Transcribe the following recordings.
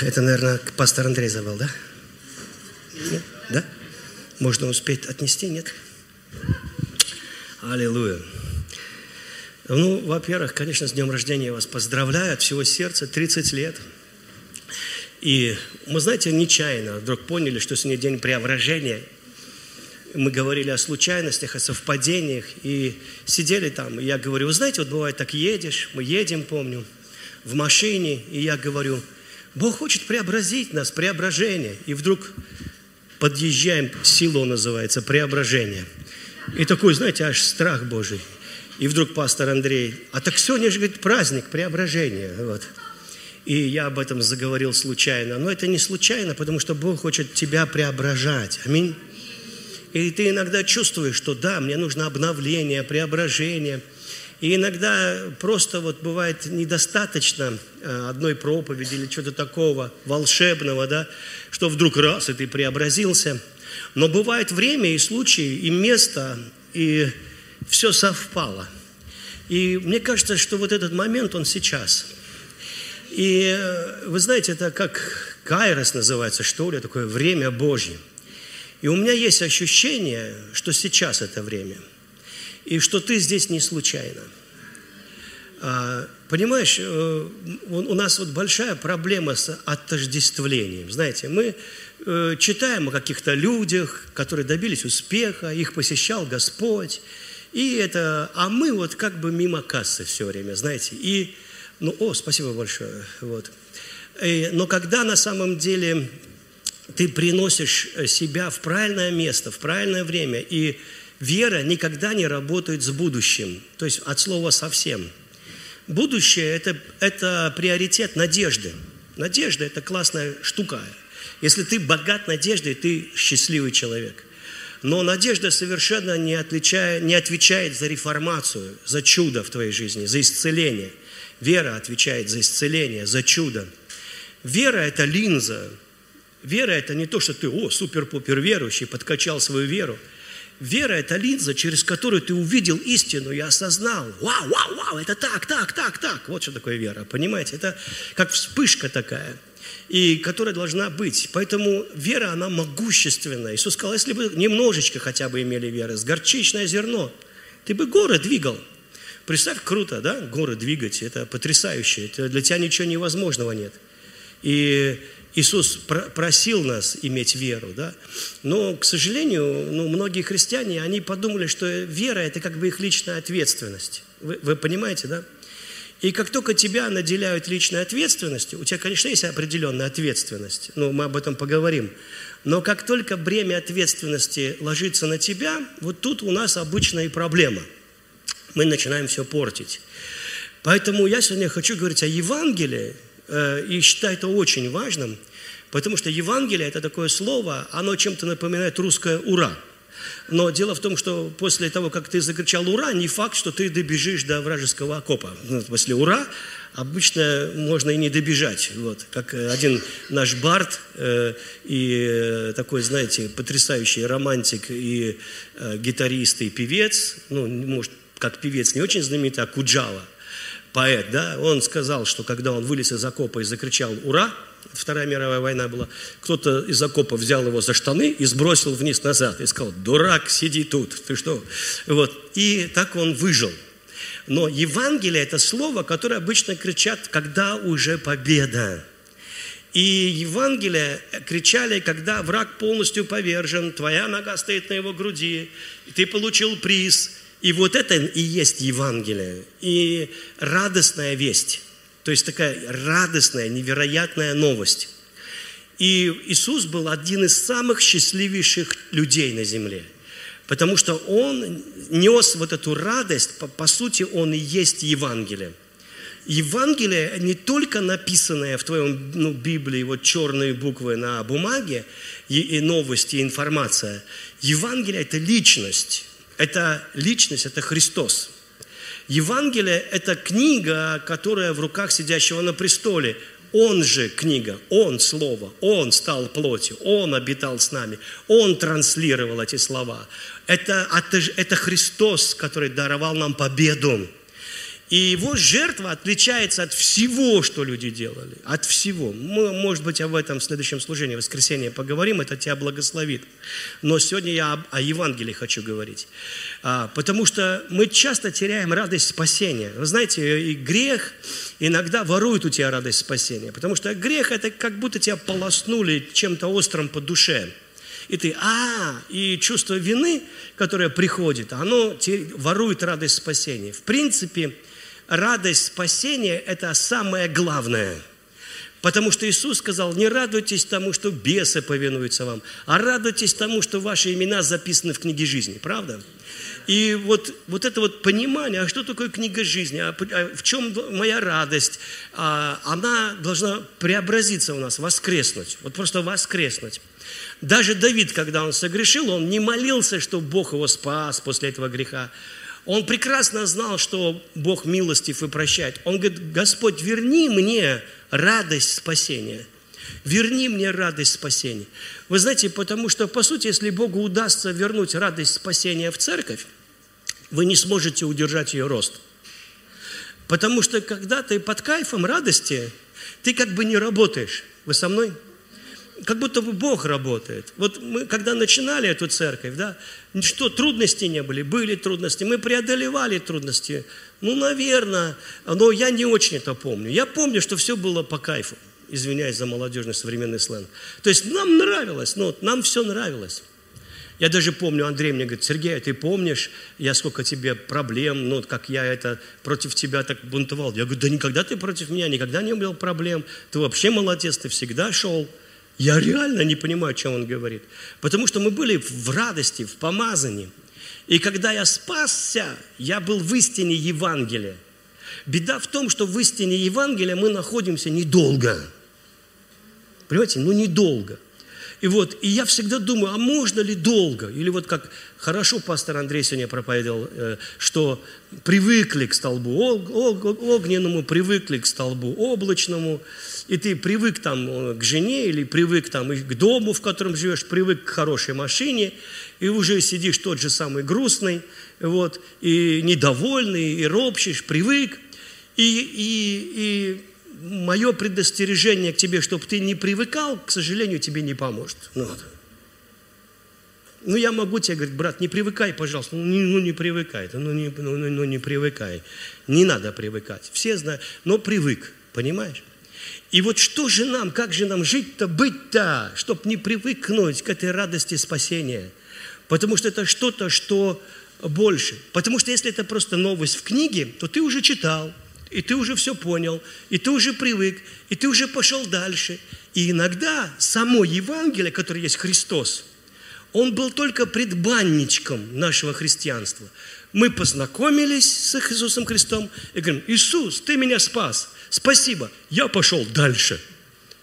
Это, наверное, пастор Андрей забыл, да? Нет? Да? Можно успеть отнести, нет? Аллилуйя. Ну, во-первых, конечно, с днем рождения вас поздравляю от всего сердца, 30 лет. И мы, знаете, нечаянно вдруг поняли, что сегодня день преображения. Мы говорили о случайностях, о совпадениях, и сидели там, и я говорю, вы знаете, вот бывает так едешь, мы едем, помню, в машине, и я говорю, Бог хочет преобразить нас, преображение. И вдруг подъезжаем, село называется, преображение. И такой, знаете, аж страх Божий. И вдруг пастор Андрей, а так сегодня же, говорит, праздник преображения. Вот. И я об этом заговорил случайно. Но это не случайно, потому что Бог хочет тебя преображать. Аминь. И ты иногда чувствуешь, что да, мне нужно обновление, преображение – и иногда просто вот бывает недостаточно э, одной проповеди или чего-то такого волшебного, да, что вдруг раз, и ты преобразился. Но бывает время и случаи, и место, и все совпало. И мне кажется, что вот этот момент, он сейчас. И э, вы знаете, это как Кайрос называется, что ли, такое время Божье. И у меня есть ощущение, что сейчас это время – и что ты здесь не случайно. А, понимаешь, э, у нас вот большая проблема с отождествлением. Знаете, мы э, читаем о каких-то людях, которые добились успеха, их посещал Господь, и это, а мы вот как бы мимо кассы все время, знаете, и, ну, о, спасибо большое, вот. И, но когда на самом деле ты приносишь себя в правильное место, в правильное время, и Вера никогда не работает с будущим, то есть от слова совсем. Будущее это, – это приоритет надежды. Надежда – это классная штука. Если ты богат надеждой, ты счастливый человек. Но надежда совершенно не, отличает, не отвечает за реформацию, за чудо в твоей жизни, за исцеление. Вера отвечает за исцеление, за чудо. Вера – это линза. Вера – это не то, что ты, о, супер-пупер верующий, подкачал свою веру – Вера – это линза, через которую ты увидел истину и осознал. Вау, вау, вау, это так, так, так, так. Вот что такое вера, понимаете? Это как вспышка такая, и которая должна быть. Поэтому вера, она могущественная. Иисус сказал, если бы немножечко хотя бы имели веры, с горчичное зерно, ты бы горы двигал. Представь, круто, да, горы двигать, это потрясающе. Это для тебя ничего невозможного нет. И Иисус просил нас иметь веру, да? но, к сожалению, ну, многие христиане, они подумали, что вера – это как бы их личная ответственность. Вы, вы понимаете, да? И как только тебя наделяют личной ответственностью, у тебя, конечно, есть определенная ответственность, но мы об этом поговорим, но как только бремя ответственности ложится на тебя, вот тут у нас обычная и проблема. Мы начинаем все портить. Поэтому я сегодня хочу говорить о Евангелии, и считаю это очень важным, потому что Евангелие – это такое слово, оно чем-то напоминает русское «ура». Но дело в том, что после того, как ты закричал «Ура!», не факт, что ты добежишь до вражеского окопа. Ну, после «Ура!» обычно можно и не добежать. Вот. Как один наш Барт э, и э, такой, знаете, потрясающий романтик и э, гитарист и певец, ну, может, как певец не очень знаменитый, а Куджава – поэт, да, он сказал, что когда он вылез из окопа и закричал «Ура!», Вторая мировая война была, кто-то из окопа взял его за штаны и сбросил вниз назад и сказал, дурак, сиди тут, ты что? Вот. И так он выжил. Но Евангелие – это слово, которое обычно кричат, когда уже победа. И Евангелие кричали, когда враг полностью повержен, твоя нога стоит на его груди, ты получил приз – и вот это и есть Евангелие. И радостная весть. То есть такая радостная, невероятная новость. И Иисус был один из самых счастливейших людей на земле. Потому что Он нес вот эту радость, по, по сути, Он и есть Евангелие. Евангелие не только написанное в твоем ну, Библии, вот черные буквы на бумаге, и, и новости, и информация. Евангелие – это личность это личность, это Христос. Евангелие – это книга, которая в руках сидящего на престоле. Он же книга, Он Слово, Он стал плотью, Он обитал с нами, Он транслировал эти слова. Это, это, Христос, который даровал нам победу. И его жертва отличается от всего, что люди делали. От всего. Мы, может быть, об этом в следующем служении, в воскресенье поговорим, это тебя благословит. Но сегодня я об, о Евангелии хочу говорить. А, потому что мы часто теряем радость спасения. Вы знаете, и грех иногда ворует у тебя радость спасения. Потому что грех – это как будто тебя полоснули чем-то острым по душе. И ты, а, и чувство вины, которое приходит, оно ворует радость спасения. В принципе, радость спасения – это самое главное. Потому что Иисус сказал, не радуйтесь тому, что бесы повинуются вам, а радуйтесь тому, что ваши имена записаны в книге жизни. Правда? И вот, вот это вот понимание, а что такое книга жизни, а, а в чем моя радость, а, она должна преобразиться у нас, воскреснуть. Вот просто воскреснуть. Даже Давид, когда он согрешил, он не молился, что Бог его спас после этого греха. Он прекрасно знал, что Бог милостив и прощает. Он говорит, Господь, верни мне радость спасения. Верни мне радость спасения. Вы знаете, потому что, по сути, если Богу удастся вернуть радость спасения в церковь, вы не сможете удержать ее рост. Потому что когда ты под кайфом радости, ты как бы не работаешь. Вы со мной? Как будто бы Бог работает. Вот мы, когда начинали эту церковь, да, что, трудности не были? Были трудности. Мы преодолевали трудности. Ну, наверное, но я не очень это помню. Я помню, что все было по кайфу. Извиняюсь за молодежный современный сленг. То есть нам нравилось, ну, нам все нравилось. Я даже помню, Андрей мне говорит, Сергей, а ты помнишь, я сколько тебе проблем, ну, как я это против тебя так бунтовал. Я говорю, да никогда ты против меня, никогда не был проблем. Ты вообще молодец, ты всегда шел. Я реально не понимаю, о чем он говорит. Потому что мы были в радости, в помазании. И когда я спасся, я был в истине Евангелия. Беда в том, что в истине Евангелия мы находимся недолго. Понимаете, ну недолго. И вот, и я всегда думаю, а можно ли долго? Или вот как хорошо пастор Андрей сегодня проповедовал, э, что привыкли к столбу огненному, привыкли к столбу облачному, и ты привык там э, к жене или привык там к дому, в котором живешь, привык к хорошей машине, и уже сидишь тот же самый грустный, вот, и недовольный, и ропщешь, привык. И, и, и мое предостережение к тебе, чтобы ты не привыкал, к сожалению, тебе не поможет. Ну, вот. ну я могу тебе говорить, брат, не привыкай, пожалуйста. Ну не, ну, не привыкай, ну не, ну, ну, ну не привыкай. Не надо привыкать. Все знают, но привык, понимаешь? И вот что же нам, как же нам жить-то, быть-то, чтобы не привыкнуть к этой радости спасения? Потому что это что-то, что больше. Потому что если это просто новость в книге, то ты уже читал, и ты уже все понял, и ты уже привык, и ты уже пошел дальше. И иногда само Евангелие, которое есть Христос, он был только предбанничком нашего христианства. Мы познакомились с Иисусом Христом и говорим, Иисус, ты меня спас, спасибо, я пошел дальше –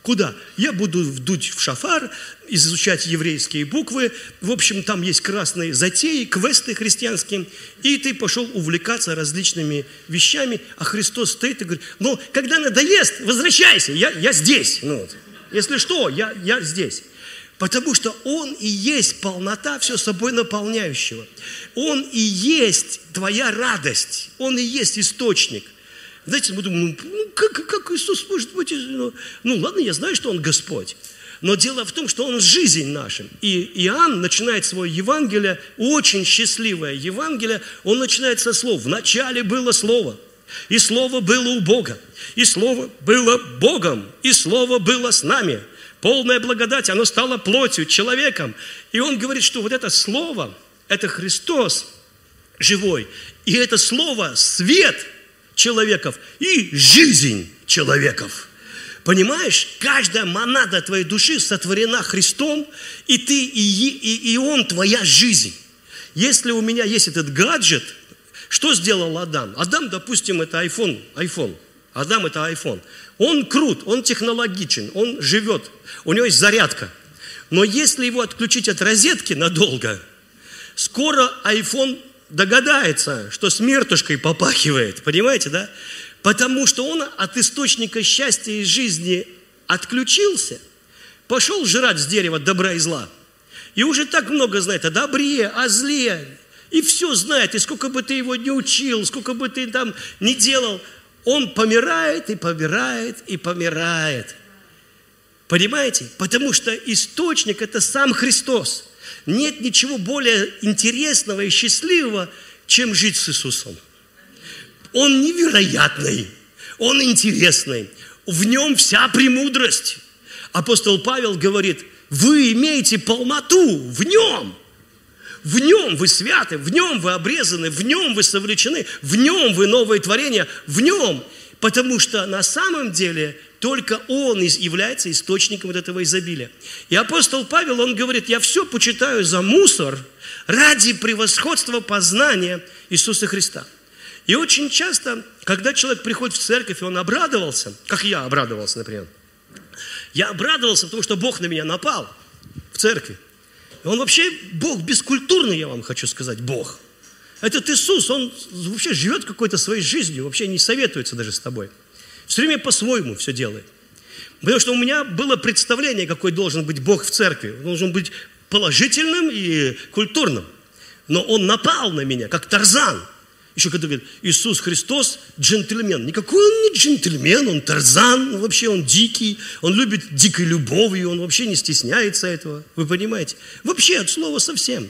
Куда? Я буду вдуть в шафар, изучать еврейские буквы. В общем, там есть красные затеи, квесты христианские. И ты пошел увлекаться различными вещами, а Христос стоит и говорит, ну, когда надоест, возвращайся, я, я здесь. Ну, вот. Если что, я, я здесь. Потому что Он и есть полнота все собой наполняющего. Он и есть твоя радость. Он и есть источник. Знаете, мы думаем, ну, ну как, как Иисус может быть? Ну, ну ладно, я знаю, что Он Господь. Но дело в том, что Он жизнь наша. И Иоанн начинает свое Евангелие, очень счастливое Евангелие, он начинает со слов. В начале было Слово, и Слово было у Бога, и Слово было Богом, и Слово было с нами. Полная благодать, оно стало плотью, человеком. И он говорит, что вот это Слово, это Христос живой. И это Слово – свет – человеков и жизнь человеков. Понимаешь, каждая монада твоей души сотворена Христом, и ты, и, и, и Он твоя жизнь. Если у меня есть этот гаджет, что сделал Адам? Адам, допустим, это iPhone, iPhone. Адам это iPhone. Он крут, он технологичен, он живет, у него есть зарядка. Но если его отключить от розетки надолго, скоро iPhone догадается, что смертушкой попахивает, понимаете, да? Потому что он от источника счастья и жизни отключился, пошел жрать с дерева добра и зла. И уже так много знает о добре, о зле. и все знает, и сколько бы ты его не учил, сколько бы ты там не делал, он помирает и помирает и помирает. Понимаете? Потому что источник – это сам Христос. Нет ничего более интересного и счастливого, чем жить с Иисусом. Он невероятный, он интересный, в нем вся премудрость. Апостол Павел говорит, вы имеете полноту в нем. В нем вы святы, в нем вы обрезаны, в нем вы совлечены, в нем вы новое творение, в нем. Потому что на самом деле только Он является источником вот этого изобилия. И апостол Павел, он говорит, я все почитаю за мусор ради превосходства познания Иисуса Христа. И очень часто, когда человек приходит в церковь, и он обрадовался, как я обрадовался, например, я обрадовался, потому что Бог на меня напал в церкви. Он вообще, Бог бескультурный, я вам хочу сказать, Бог. Этот Иисус, Он вообще живет какой-то своей жизнью, вообще не советуется даже с тобой. Все время по-своему все делает. Потому что у меня было представление, какой должен быть Бог в церкви. Он должен быть положительным и культурным. Но Он напал на меня, как Тарзан – еще когда говорит, Иисус Христос джентльмен. Никакой он не джентльмен, он тарзан, вообще он дикий, он любит дикой любовью, он вообще не стесняется этого. Вы понимаете? Вообще от слова совсем.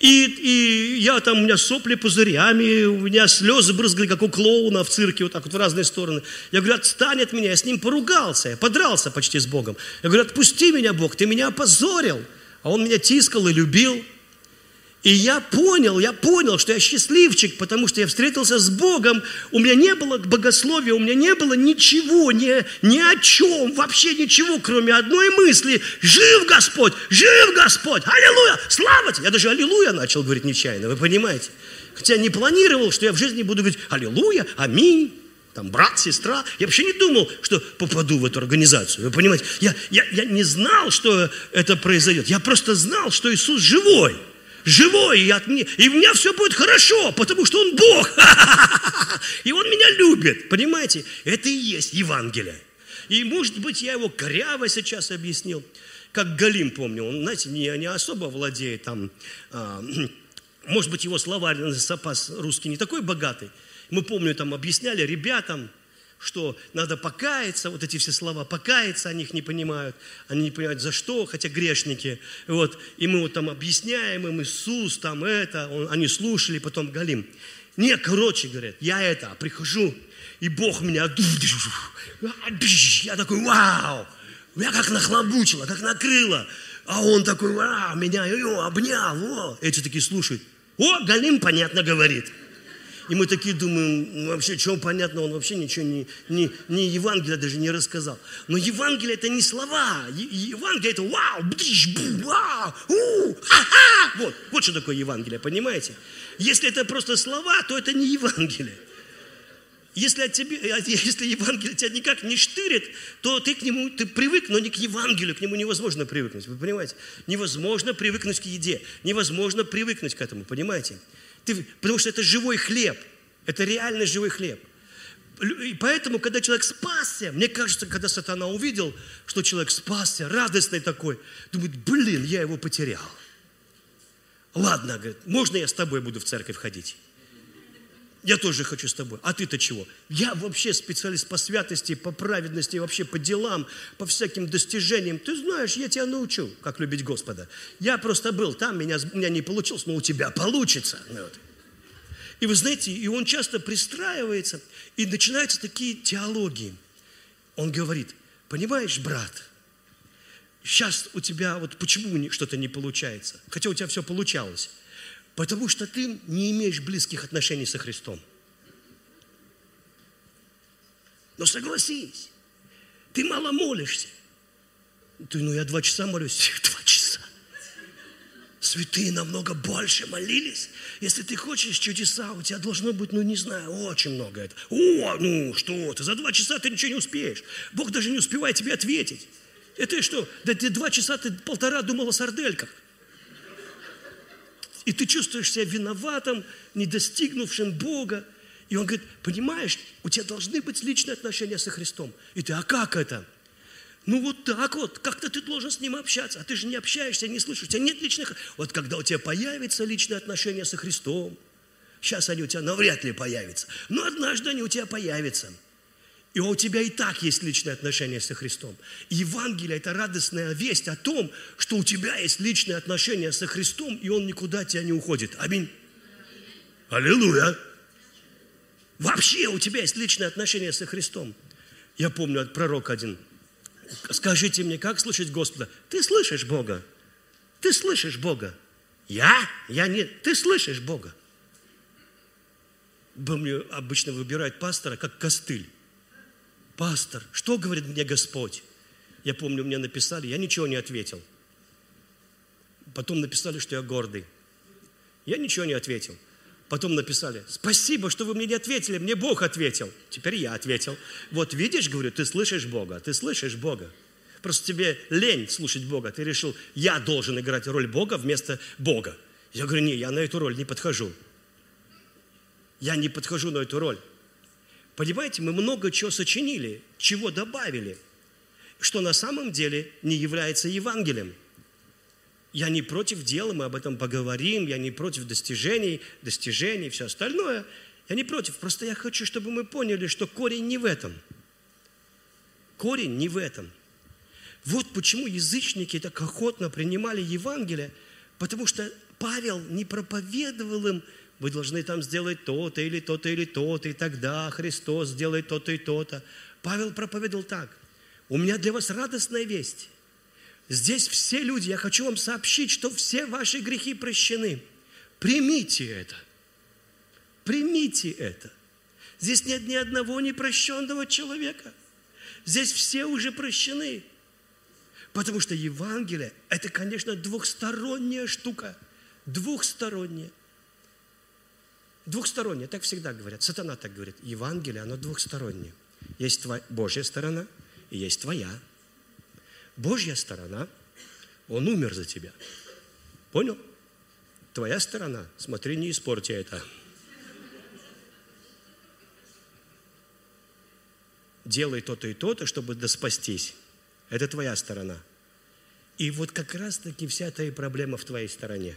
И, и я там, у меня сопли пузырями, у меня слезы брызгали, как у клоуна в цирке, вот так вот в разные стороны. Я говорю, отстань от меня, я с ним поругался, я подрался почти с Богом. Я говорю, отпусти меня, Бог, ты меня опозорил. А он меня тискал и любил. И я понял, я понял, что я счастливчик, потому что я встретился с Богом. У меня не было богословия, у меня не было ничего, ни, ни о чем, вообще ничего, кроме одной мысли. Жив Господь, жив Господь, аллилуйя, слава тебе. Я даже аллилуйя начал говорить нечаянно, вы понимаете? Хотя не планировал, что я в жизни буду говорить аллилуйя, аминь там брат, сестра. Я вообще не думал, что попаду в эту организацию. Вы понимаете, я, я, я не знал, что это произойдет. Я просто знал, что Иисус живой живой, и, от меня, и у меня все будет хорошо, потому что Он Бог. И Он меня любит. Понимаете? Это и есть Евангелие. И, может быть, я его коряво сейчас объяснил. Как Галим, помню, он, знаете, не, не особо владеет там, а, может быть, его словарь запас русский не такой богатый. Мы, помню, там объясняли ребятам, что надо покаяться, вот эти все слова, покаяться, они их не понимают, они не понимают за что, хотя грешники, вот, и мы вот там объясняем им Иисус, там это, он, они слушали, потом Галим. Не, короче, говорят, я это, прихожу, и Бог меня, я такой, вау, я как нахлобучила, как накрыла, а он такой, вау, меня о, обнял, о. Эти такие слушают, о, Галим понятно говорит. И мы такие думаем, ну, вообще, чего понятно, он вообще ничего не, не, не Евангелие даже не рассказал. Но Евангелие это не слова. Евангелие это вау, бдиш, бу, вау, у, ха-ха. Вот, вот что такое Евангелие, понимаете? Если это просто слова, то это не Евангелие. Если, от тебе, если Евангелие тебя никак не штырит, то ты к нему ты привык, но не к Евангелию, к нему невозможно привыкнуть. Вы понимаете? Невозможно привыкнуть к еде, невозможно привыкнуть к этому, понимаете? Ты, потому что это живой хлеб. Это реально живой хлеб. И поэтому, когда человек спасся, мне кажется, когда сатана увидел, что человек спасся, радостный такой, думает, блин, я его потерял. Ладно, говорит, можно я с тобой буду в церковь ходить? Я тоже хочу с тобой. А ты-то чего? Я вообще специалист по святости, по праведности, вообще по делам, по всяким достижениям. Ты знаешь, я тебя научу, как любить Господа. Я просто был там, меня, меня не получилось, но у тебя получится. Вот. И вы знаете, и он часто пристраивается, и начинаются такие теологии. Он говорит, понимаешь, брат, сейчас у тебя, вот почему что-то не получается, хотя у тебя все получалось. Потому что ты не имеешь близких отношений со Христом. Но согласись, ты мало молишься. Ты, ну я два часа молюсь, два часа. Святые намного больше молились. Если ты хочешь чудеса, у тебя должно быть, ну не знаю, очень много это. О, ну что ты, за два часа ты ничего не успеешь. Бог даже не успевает тебе ответить. Это что? Да ты два часа, ты полтора думал о сардельках. И ты чувствуешь себя виноватым, не достигнувшим Бога. И он говорит, понимаешь, у тебя должны быть личные отношения со Христом. И ты, а как это? Ну вот так вот, как-то ты должен с ним общаться, а ты же не общаешься, не слышишь, у тебя нет личных... Вот когда у тебя появится личные отношения со Христом, сейчас они у тебя навряд ли появятся, но однажды они у тебя появятся. И у тебя и так есть личные отношения со Христом. Евангелие – это радостная весть о том, что у тебя есть личные отношения со Христом, и Он никуда от тебя не уходит. Аминь. Аллилуйя. Вообще у тебя есть личные отношения со Христом. Я помню, пророк один – скажите мне, как слышать Господа? Ты слышишь Бога? Ты слышишь Бога? Я? Я нет. Ты слышишь Бога? Мне обычно выбирают пастора как костыль. Пастор, что говорит мне Господь? Я помню, мне написали, я ничего не ответил. Потом написали, что я гордый. Я ничего не ответил. Потом написали, спасибо, что вы мне не ответили, мне Бог ответил. Теперь я ответил. Вот видишь, говорю, ты слышишь Бога, ты слышишь Бога. Просто тебе лень слушать Бога. Ты решил, я должен играть роль Бога вместо Бога. Я говорю, не, я на эту роль не подхожу. Я не подхожу на эту роль. Понимаете, мы много чего сочинили, чего добавили, что на самом деле не является Евангелием. Я не против дела, мы об этом поговорим, я не против достижений, достижений все остальное. Я не против, просто я хочу, чтобы мы поняли, что корень не в этом. Корень не в этом. Вот почему язычники так охотно принимали Евангелие, потому что Павел не проповедовал им, вы должны там сделать то-то или то-то или то-то, и тогда Христос сделает то-то и то-то. Павел проповедовал так. У меня для вас радостная весть. Здесь все люди, я хочу вам сообщить, что все ваши грехи прощены. Примите это. Примите это. Здесь нет ни одного непрощенного человека. Здесь все уже прощены. Потому что Евангелие – это, конечно, двухсторонняя штука. Двухсторонняя. Двухсторонняя, так всегда говорят. Сатана так говорит. Евангелие, оно двухстороннее. Есть твоя Божья сторона и есть твоя Божья сторона, Он умер за тебя. Понял? Твоя сторона, смотри, не испорти это. Делай то-то и то-то, чтобы доспастись. Это твоя сторона. И вот как раз-таки вся и проблема в твоей стороне.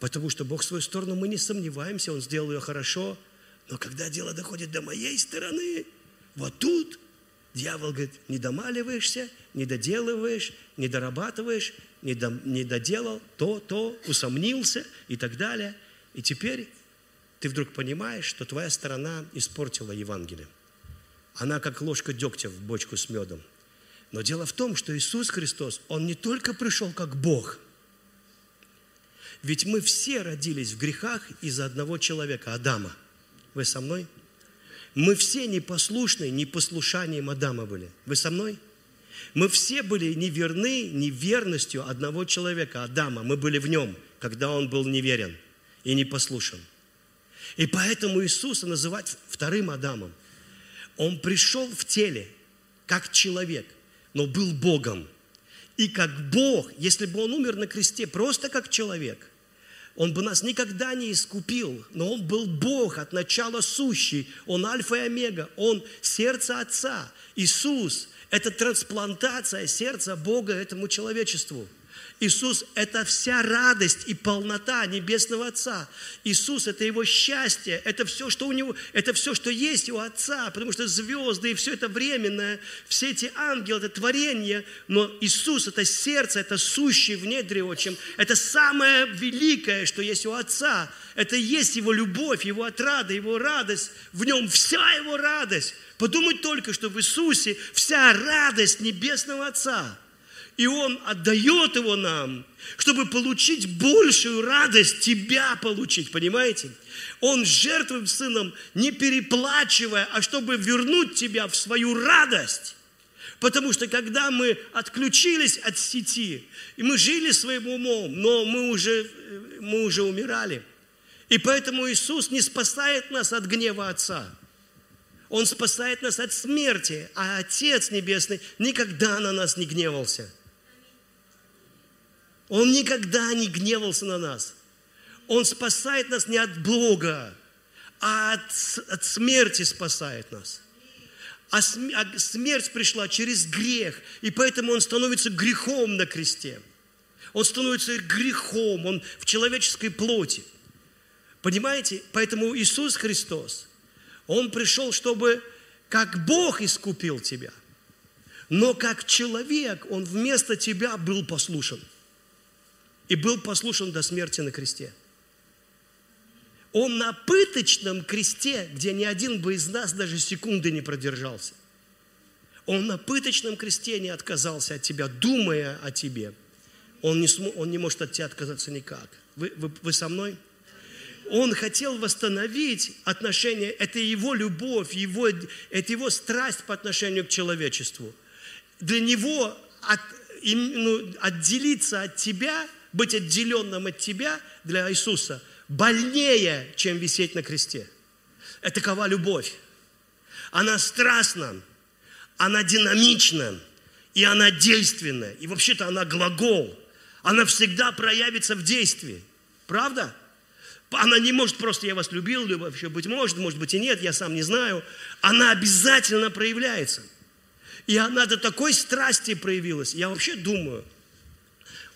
Потому что Бог свою сторону, мы не сомневаемся, Он сделал ее хорошо, но когда дело доходит до моей стороны, вот тут Дьявол говорит, не домаливаешься, не доделываешь, не дорабатываешь, не, до, не доделал то, то, усомнился и так далее. И теперь ты вдруг понимаешь, что твоя сторона испортила Евангелие. Она как ложка дегтя в бочку с медом. Но дело в том, что Иисус Христос, Он не только пришел как Бог, ведь мы все родились в грехах из-за одного человека, Адама. Вы со мной? Мы все непослушные, непослушанием Адама были. Вы со мной? Мы все были неверны неверностью одного человека, Адама. Мы были в нем, когда он был неверен и непослушен. И поэтому Иисуса называть вторым Адамом. Он пришел в теле, как человек, но был Богом. И как Бог, если бы он умер на кресте просто как человек – он бы нас никогда не искупил, но Он был Бог от начала сущий. Он альфа и омега, Он сердце Отца. Иисус – это трансплантация сердца Бога этому человечеству – Иисус – это вся радость и полнота Небесного Отца. Иисус – это Его счастье, это все, что у Него, это все, что есть у Отца, потому что звезды и все это временное, все эти ангелы – это творение, но Иисус – это сердце, это сущий в недре отчим, это самое великое, что есть у Отца. Это есть Его любовь, Его отрада, Его радость, в Нем вся Его радость. Подумать только, что в Иисусе вся радость Небесного Отца – и Он отдает его нам, чтобы получить большую радость, тебя получить, понимаете? Он жертвует сыном, не переплачивая, а чтобы вернуть тебя в свою радость. Потому что когда мы отключились от сети, и мы жили своим умом, но мы уже, мы уже умирали. И поэтому Иисус не спасает нас от гнева Отца. Он спасает нас от смерти, а Отец Небесный никогда на нас не гневался – он никогда не гневался на нас. Он спасает нас не от Бога, а от, от смерти спасает нас. а, а смерть пришла через грех, и поэтому он становится грехом на кресте. Он становится грехом, он в человеческой плоти. Понимаете? Поэтому Иисус Христос, Он пришел, чтобы как Бог искупил тебя, но как человек Он вместо тебя был послушен. И был послушен до смерти на кресте. Он на пыточном кресте, где ни один бы из нас даже секунды не продержался. Он на пыточном кресте не отказался от тебя, думая о тебе. Он не, см, он не может от тебя отказаться никак. Вы, вы, вы со мной? Он хотел восстановить отношения, это его любовь, его, это его страсть по отношению к человечеству. Для него от, ну, отделиться от тебя, быть отделенным от тебя для Иисуса – больнее, чем висеть на кресте. Это такова любовь. Она страстна, она динамична, и она действенная. И вообще-то она глагол. Она всегда проявится в действии. Правда? Она не может просто «я вас любил», или вообще быть может, может быть и нет, я сам не знаю. Она обязательно проявляется. И она до такой страсти проявилась. Я вообще думаю –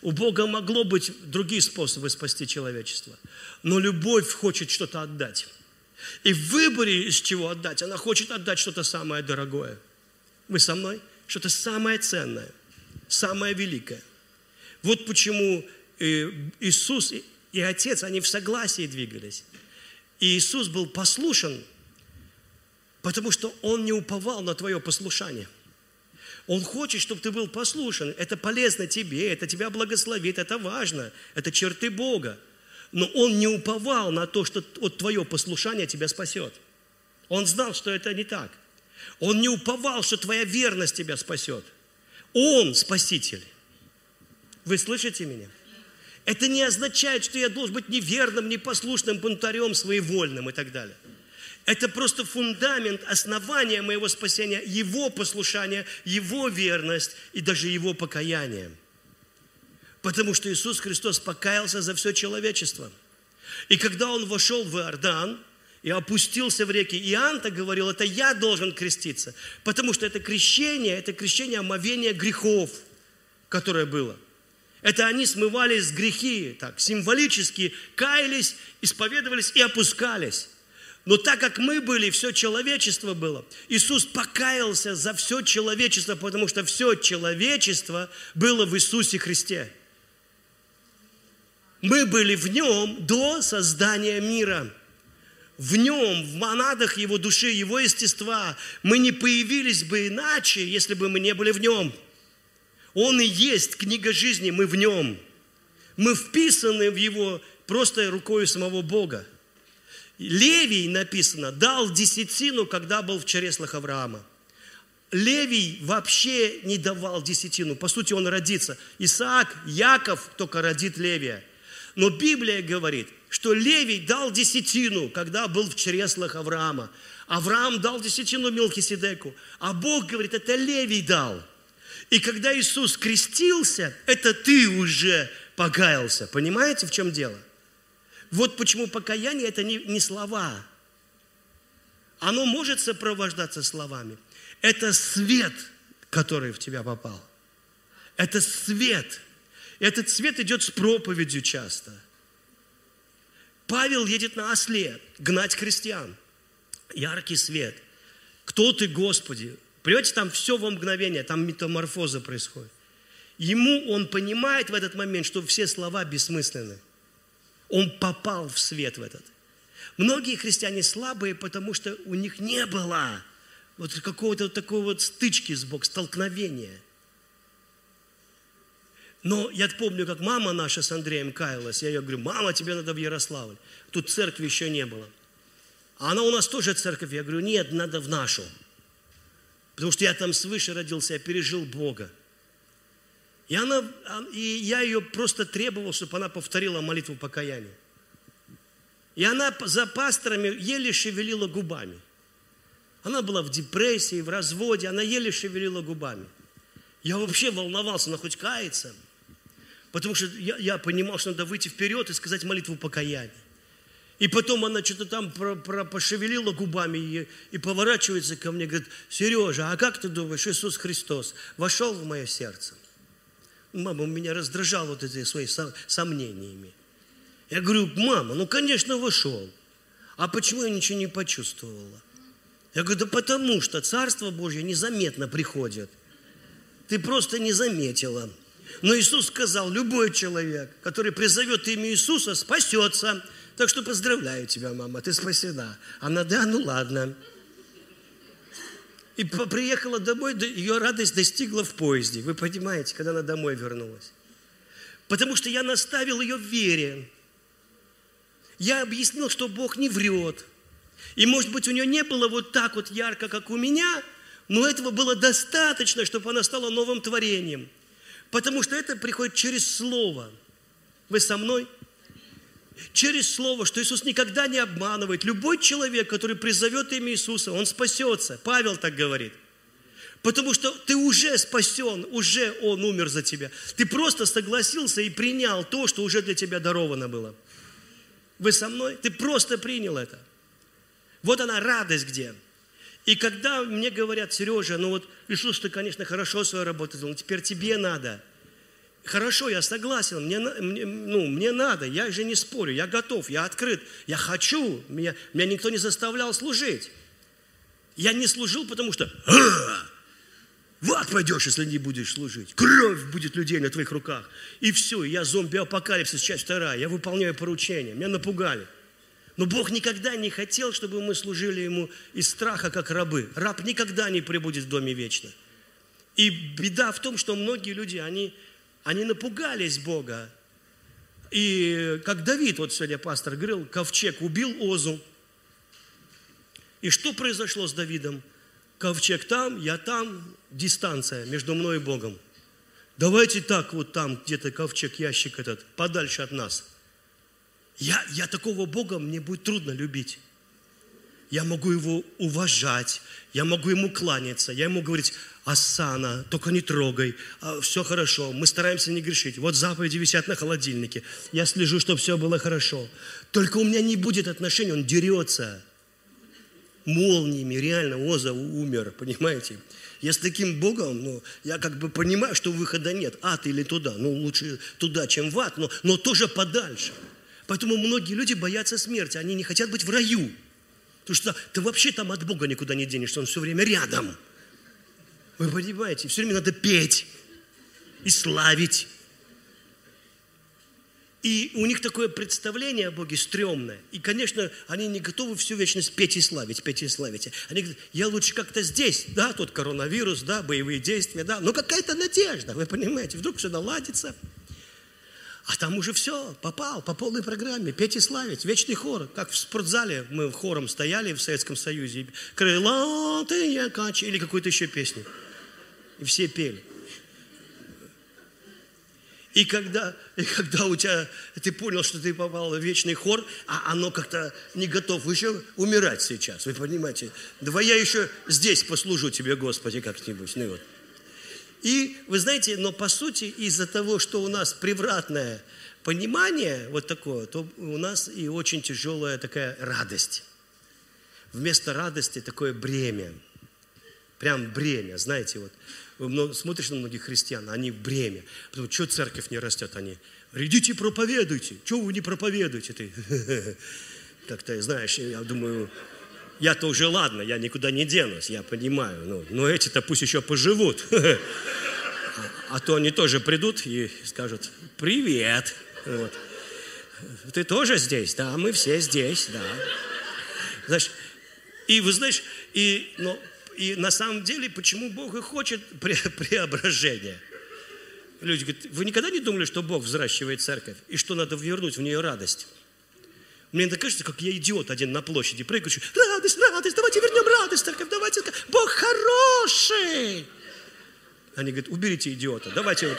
у Бога могло быть другие способы спасти человечество. Но любовь хочет что-то отдать. И в выборе, из чего отдать, она хочет отдать что-то самое дорогое. Вы со мной? Что-то самое ценное, самое великое. Вот почему э, Иисус и Отец, они в согласии двигались. И Иисус был послушен, потому что Он не уповал на твое послушание – он хочет, чтобы ты был послушен. Это полезно тебе, это тебя благословит, это важно. Это черты Бога. Но он не уповал на то, что вот твое послушание тебя спасет. Он знал, что это не так. Он не уповал, что твоя верность тебя спасет. Он спаситель. Вы слышите меня? Это не означает, что я должен быть неверным, непослушным, бунтарем, своевольным и так далее. Это просто фундамент, основание моего спасения, Его послушание, Его верность и даже Его покаяние. Потому что Иисус Христос покаялся за все человечество. И когда Он вошел в Иордан и опустился в реки, Иоанн-то говорил, это я должен креститься. Потому что это крещение, это крещение омовения грехов, которое было. Это они смывались с грехи, так, символически каялись, исповедовались и опускались. Но так как мы были, все человечество было, Иисус покаялся за все человечество, потому что все человечество было в Иисусе Христе. Мы были в Нем до создания мира. В Нем, в монадах Его души, Его естества. Мы не появились бы иначе, если бы мы не были в Нем. Он и есть книга жизни, мы в Нем. Мы вписаны в Его просто рукой самого Бога. Левий, написано, дал десятину, когда был в чреслах Авраама. Левий вообще не давал десятину. По сути, он родится. Исаак, Яков только родит Левия. Но Библия говорит, что Левий дал десятину, когда был в чреслах Авраама. Авраам дал десятину Мелхиседеку. А Бог говорит, это Левий дал. И когда Иисус крестился, это ты уже покаялся. Понимаете, в чем дело? Вот почему покаяние – это не, не слова. Оно может сопровождаться словами. Это свет, который в тебя попал. Это свет. Этот свет идет с проповедью часто. Павел едет на осле гнать христиан. Яркий свет. Кто ты, Господи? Понимаете, там все во мгновение, там метаморфоза происходит. Ему он понимает в этот момент, что все слова бессмысленны. Он попал в свет в этот. Многие христиане слабые, потому что у них не было вот какого-то вот такой вот стычки с Богом, столкновения. Но я помню, как мама наша с Андреем каялась. Я ее говорю, мама, тебе надо в Ярославль. Тут церкви еще не было. А она у нас тоже церковь. Я говорю, нет, надо в нашу. Потому что я там свыше родился, я пережил Бога. И, она, и я ее просто требовал, чтобы она повторила молитву покаяния. И она за пасторами еле шевелила губами. Она была в депрессии, в разводе, она еле шевелила губами. Я вообще волновался, она хоть кается. Потому что я, я понимал, что надо выйти вперед и сказать молитву покаяния. И потом она что-то там про, про, пошевелила губами и, и поворачивается ко мне, говорит, Сережа, а как ты думаешь, Иисус Христос вошел в мое сердце? Мама меня раздражал вот эти свои сомнениями. Я говорю, мама, ну, конечно, вошел. А почему я ничего не почувствовала? Я говорю, да потому что Царство Божье незаметно приходит. Ты просто не заметила. Но Иисус сказал, любой человек, который призовет имя Иисуса, спасется. Так что поздравляю тебя, мама, ты спасена. Она, да, ну ладно. И приехала домой, ее радость достигла в поезде. Вы понимаете, когда она домой вернулась. Потому что я наставил ее в вере. Я объяснил, что Бог не врет. И, может быть, у нее не было вот так вот ярко, как у меня, но этого было достаточно, чтобы она стала новым творением. Потому что это приходит через Слово. Вы со мной? Через Слово, что Иисус никогда не обманывает. Любой человек, который призовет имя Иисуса, он спасется. Павел так говорит. Потому что ты уже спасен, уже Он умер за тебя. Ты просто согласился и принял то, что уже для тебя даровано было. Вы со мной? Ты просто принял это. Вот она радость где. И когда мне говорят, Сережа, ну вот Иисус, ты, конечно, хорошо свою работу сделал, но теперь тебе надо – Хорошо, я согласен, мне, мне, ну, мне надо, я же не спорю, я готов, я открыт, я хочу, меня, меня никто не заставлял служить. Я не служил, потому что «А, в ад пойдешь, если не будешь служить. Кровь будет людей на твоих руках. И все, я зомби-апокалипсис, часть вторая, я выполняю поручения, меня напугали. Но Бог никогда не хотел, чтобы мы служили Ему из страха, как рабы. Раб никогда не прибудет в доме вечно. И беда в том, что многие люди, они они напугались Бога. И как Давид, вот сегодня пастор говорил, ковчег убил Озу. И что произошло с Давидом? Ковчег там, я там, дистанция между мной и Богом. Давайте так вот там где-то ковчег, ящик этот, подальше от нас. Я, я такого Бога, мне будет трудно любить. Я могу его уважать, я могу ему кланяться, я ему говорить, Асана, только не трогай, а, все хорошо, мы стараемся не грешить. Вот заповеди висят на холодильнике, я слежу, чтобы все было хорошо. Только у меня не будет отношений, он дерется молниями, реально Оза умер, понимаете? Я с таким Богом, ну, я как бы понимаю, что выхода нет, ад или туда, ну, лучше туда, чем в ад, но, но тоже подальше. Поэтому многие люди боятся смерти, они не хотят быть в раю. Потому что ты вообще там от Бога никуда не денешься, Он все время рядом. Вы понимаете, все время надо петь и славить. И у них такое представление о Боге стрёмное. И, конечно, они не готовы всю вечность петь и славить, петь и славить. Они говорят, я лучше как-то здесь, да, тут коронавирус, да, боевые действия, да, но какая-то надежда, вы понимаете, вдруг все наладится. А там уже все, попал по полной программе, петь и славить, вечный хор. Как в спортзале мы хором стояли в Советском Союзе, крылатые качи, или какую-то еще песню. И все пели. И когда, и когда у тебя, ты понял, что ты попал в вечный хор, а оно как-то не готов еще умирать сейчас, вы понимаете? Давай я еще здесь послужу тебе, Господи, как-нибудь. Ну вот. И вы знаете, но по сути из-за того, что у нас превратное понимание вот такое, то у нас и очень тяжелая такая радость. Вместо радости такое бремя. Прям бремя, знаете, вот смотришь на многих христиан, они бремя. Потому что церковь не растет, они идите проповедуйте. Чего вы не проповедуете ты? Как-то, знаешь, я думаю, я-то уже ладно, я никуда не денусь, я понимаю. Ну, но эти-то пусть еще поживут. А то они тоже придут и скажут, привет. Вот. Ты тоже здесь? Да, мы все здесь, да. Знаешь, и вы знаешь, и, но, и на самом деле, почему Бог и хочет пре преображения? Люди говорят, вы никогда не думали, что Бог взращивает церковь, и что надо вернуть в нее радость? Мне это кажется, как я идиот один на площади прыгаю, радость, радость, давайте вернем радость, церковь, давайте, Бог хороший. Они говорят, уберите идиота, давайте вот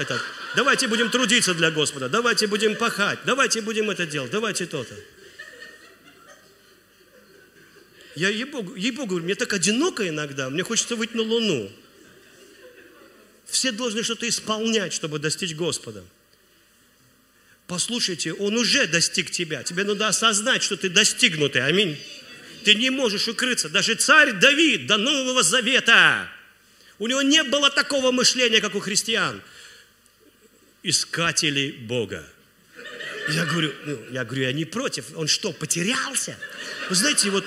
это, давайте будем трудиться для Господа, давайте будем пахать, давайте будем это делать, давайте то-то. Я ей-богу, ей-богу говорю, мне так одиноко иногда, мне хочется выйти на Луну. Все должны что-то исполнять, чтобы достичь Господа. Послушайте, он уже достиг тебя. Тебе надо осознать, что ты достигнутый. Аминь. Ты не можешь укрыться. Даже царь Давид до Нового Завета, у него не было такого мышления, как у христиан. Искатели Бога. Я говорю, ну, я говорю, я не против. Он что, потерялся? Вы знаете, вот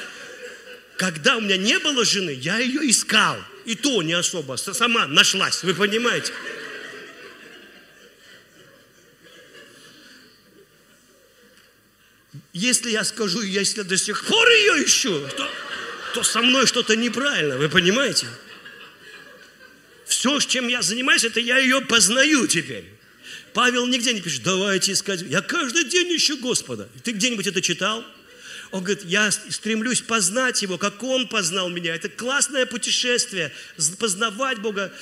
когда у меня не было жены, я ее искал. И то не особо. Сама нашлась, вы понимаете? Если я скажу, если до сих пор ее ищу, то, то со мной что-то неправильно, вы понимаете? Все, чем я занимаюсь, это я ее познаю теперь. Павел нигде не пишет, давайте искать. Я каждый день ищу Господа. Ты где-нибудь это читал? Он говорит, я стремлюсь познать Его, как Он познал меня. Это классное путешествие, познавать Бога,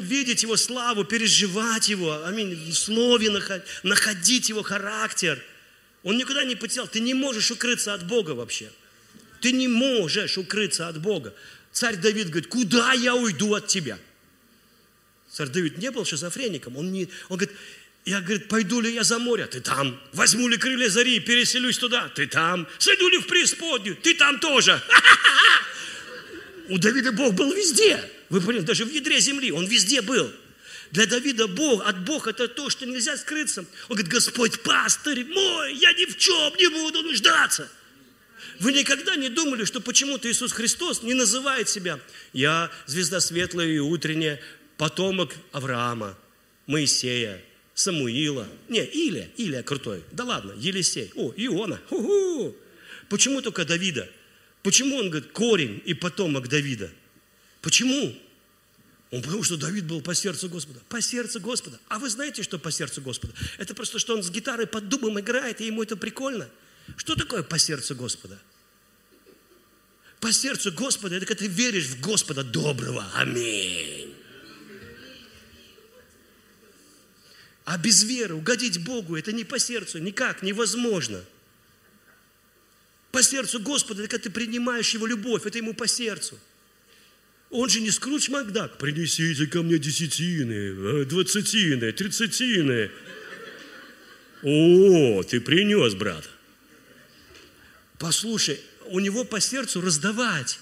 видеть Его славу, переживать Его, аминь, в Слове находить Его характер. Он никуда не потерял. Ты не можешь укрыться от Бога вообще. Ты не можешь укрыться от Бога. Царь Давид говорит, куда я уйду от тебя? Царь Давид не был шизофреником. Он, не, он говорит, я, говорит, пойду ли я за море? Ты там. Возьму ли крылья зари и переселюсь туда? Ты там. Сойду ли в преисподнюю? Ты там тоже. У Давида Бог был везде. Вы понимаете, даже в ядре земли. Он везде был. Для Давида Бог, от Бога это то, что нельзя скрыться. Он говорит, Господь пастырь мой, я ни в чем не буду нуждаться. Вы никогда не думали, что почему-то Иисус Христос не называет себя «Я звезда светлая и утренняя, потомок Авраама, Моисея, Самуила. Не, Илия, Илия крутой. Да ладно, Елисей. О, Иона. Ху-ху. Почему только Давида? Почему он говорит корень и потомок Давида? Почему? Он потому что Давид был по сердцу Господа. По сердцу Господа. А вы знаете, что по сердцу Господа? Это просто, что он с гитарой под дубом играет, и ему это прикольно. Что такое по сердцу Господа? По сердцу Господа, это когда ты веришь в Господа доброго. Аминь. А без веры угодить Богу, это не по сердцу, никак, невозможно. По сердцу Господа, это когда ты принимаешь Его любовь, это Ему по сердцу. Он же не Скрудж Макдак. Принесите ко мне десятины, двадцатины, тридцатины. О, ты принес, брат. Послушай, у него по сердцу раздавать.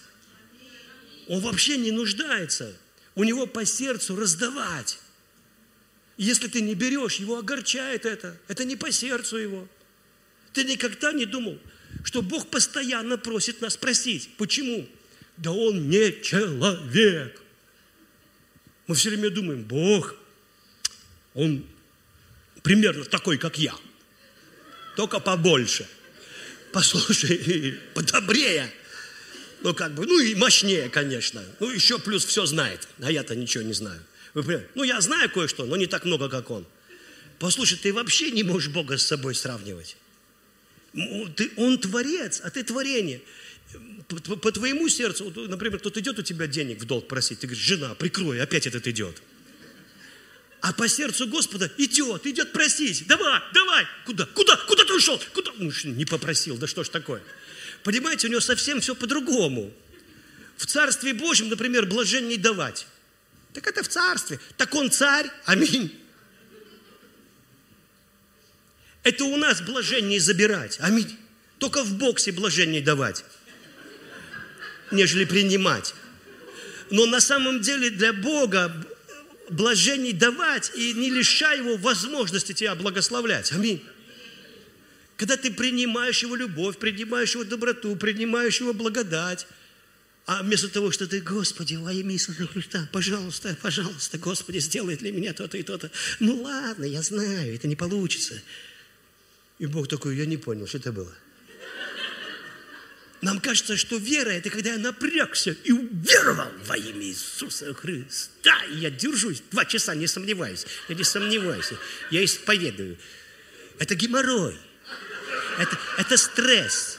Он вообще не нуждается. У него по сердцу раздавать. Если ты не берешь, его огорчает это. Это не по сердцу его. Ты никогда не думал, что Бог постоянно просит нас просить. Почему? Да он не человек. Мы все время думаем, Бог, он примерно такой, как я. Только побольше. Послушай, подобрее. Ну, как бы, ну и мощнее, конечно. Ну, еще плюс все знает. А я-то ничего не знаю. Вы? Ну, я знаю кое-что, но не так много, как он. Послушай, ты вообще не можешь Бога с собой сравнивать. Ты, он творец, а ты творение. По, по, твоему сердцу, например, кто-то идет у тебя денег в долг просить, ты говоришь, жена, прикрой, опять этот идет. А по сердцу Господа идет, идет просить. Давай, давай. Куда? Куда? Куда ты ушел? Куда? Ну, не попросил, да что ж такое. Понимаете, у него совсем все по-другому. В Царстве Божьем, например, блаженней давать. Так это в царстве. Так он царь. Аминь. Это у нас блажение забирать. Аминь. Только в боксе блажение давать, нежели принимать. Но на самом деле для Бога блажений давать и не лишай Его возможности тебя благословлять. Аминь. Когда ты принимаешь Его любовь, принимаешь Его доброту, принимаешь Его благодать, а вместо того, что ты, Господи, во имя Иисуса Христа, пожалуйста, пожалуйста, Господи, сделай для меня то-то и то-то. Ну ладно, я знаю, это не получится. И Бог такой, я не понял, что это было. Нам кажется, что вера – это когда я напрягся и уверовал во имя Иисуса Христа. И я держусь два часа, не сомневаюсь. Я не сомневаюсь. Я исповедую. Это геморрой. Это, это стресс.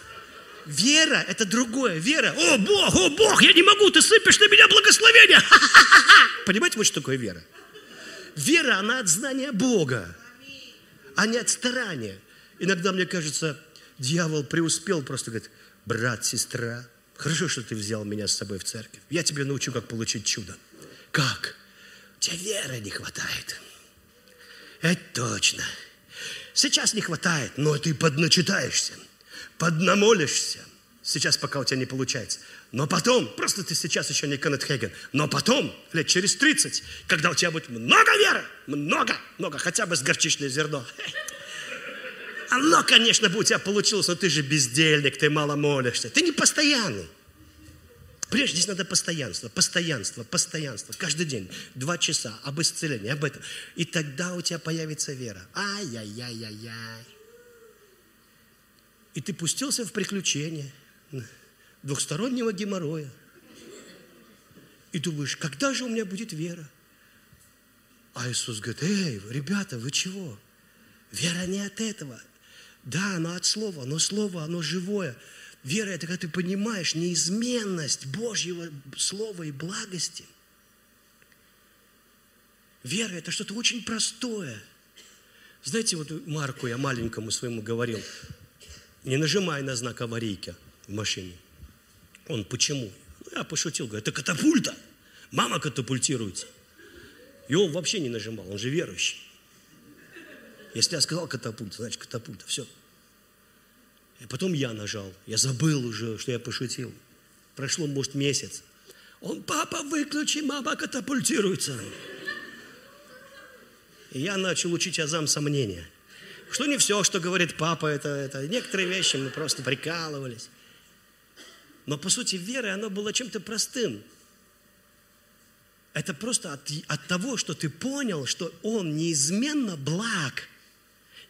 Вера – это другое. Вера, о Бог, о Бог, я не могу, ты сыпешь на меня благословение. Понимаете, вот что такое вера? Вера, она от знания Бога, а не от старания. Иногда, мне кажется, дьявол преуспел, просто говорит, брат, сестра, хорошо, что ты взял меня с собой в церковь. Я тебе научу, как получить чудо. Как? У тебя веры не хватает. Это точно. Сейчас не хватает, но ты подначитаешься, поднамолишься. Сейчас пока у тебя не получается. Но потом, просто ты сейчас еще не Кеннет Хейген, но потом, лет через 30, когда у тебя будет много веры, много, много, хотя бы с горчичное зерно, оно, конечно, бы у тебя получилось, но ты же бездельник, ты мало молишься. Ты не постоянный. Прежде здесь надо постоянство, постоянство, постоянство. Каждый день, два часа об исцелении, об этом. И тогда у тебя появится вера. Ай-яй-яй-яй-яй. И ты пустился в приключения двухстороннего геморроя. И думаешь, когда же у меня будет вера? А Иисус говорит, эй, ребята, вы чего? Вера не от этого. Да, она от слова, но слово, оно живое. Вера – это когда ты понимаешь неизменность Божьего слова и благости. Вера – это что-то очень простое. Знаете, вот Марку я маленькому своему говорил, не нажимай на знак аварийки в машине. Он, почему? Я пошутил, говорю, это катапульта. Мама катапультируется. И он вообще не нажимал, он же верующий. Если я сказал катапульта, значит катапульта, все. И потом я нажал. Я забыл уже, что я пошутил. Прошло, может, месяц. Он, папа, выключи, мама катапультируется. И я начал учить азам сомнения. Что не все, что говорит папа, это, это некоторые вещи мы просто прикалывались. Но по сути вера, она была чем-то простым. Это просто от, от того, что ты понял, что Он неизменно благ,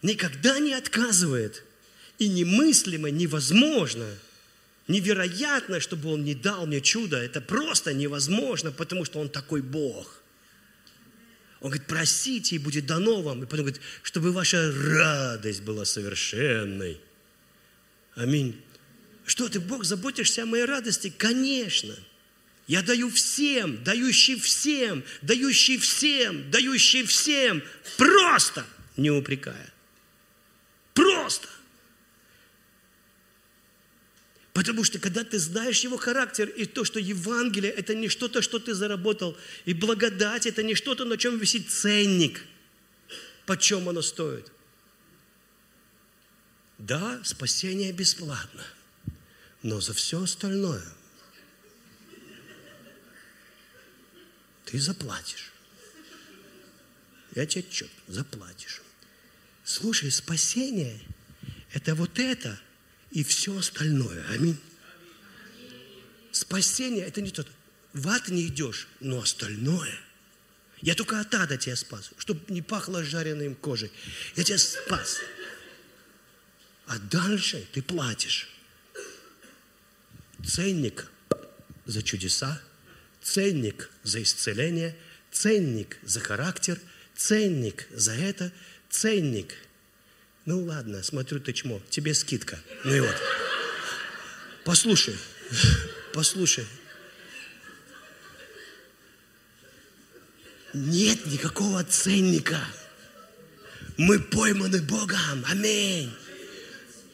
никогда не отказывает – и немыслимо, невозможно, невероятно, чтобы Он не дал мне чудо. Это просто невозможно, потому что Он такой Бог. Он говорит, просите, и будет дано вам. И потом говорит, чтобы ваша радость была совершенной. Аминь. Что ты, Бог, заботишься о моей радости? Конечно. Я даю всем, дающий всем, дающий всем, дающий всем, просто не упрекая. Просто. Потому что когда ты знаешь его характер, и то, что Евангелие – это не что-то, что ты заработал, и благодать – это не что-то, на чем висит ценник, почем оно стоит. Да, спасение бесплатно, но за все остальное ты заплатишь. Я тебе отчет, заплатишь. Слушай, спасение – это вот это – и все остальное. Аминь. Спасение – это не то. В ад не идешь, но остальное. Я только от ада тебя спас, чтобы не пахло жареным кожей. Я тебя спас. А дальше ты платишь. Ценник за чудеса, ценник за исцеление, ценник за характер, ценник за это, ценник – ну ладно, смотрю, ты чмо, тебе скидка. Ну и вот. Послушай, послушай. Нет никакого ценника. Мы пойманы Богом. Аминь.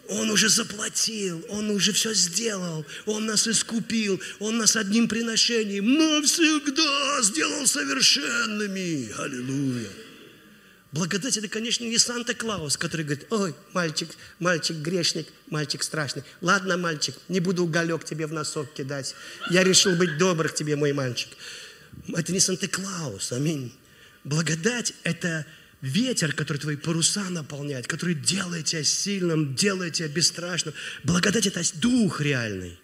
Он уже заплатил, Он уже все сделал, Он нас искупил, Он нас одним приношением навсегда сделал совершенными. Аллилуйя. Благодать это, конечно, не Санта-Клаус, который говорит, ой, мальчик, мальчик грешник, мальчик страшный. Ладно, мальчик, не буду уголек тебе в носок кидать. Я решил быть добр к тебе, мой мальчик. Это не Санта-Клаус, аминь. Благодать – это ветер, который твои паруса наполняет, который делает тебя сильным, делает тебя бесстрашным. Благодать – это дух реальный.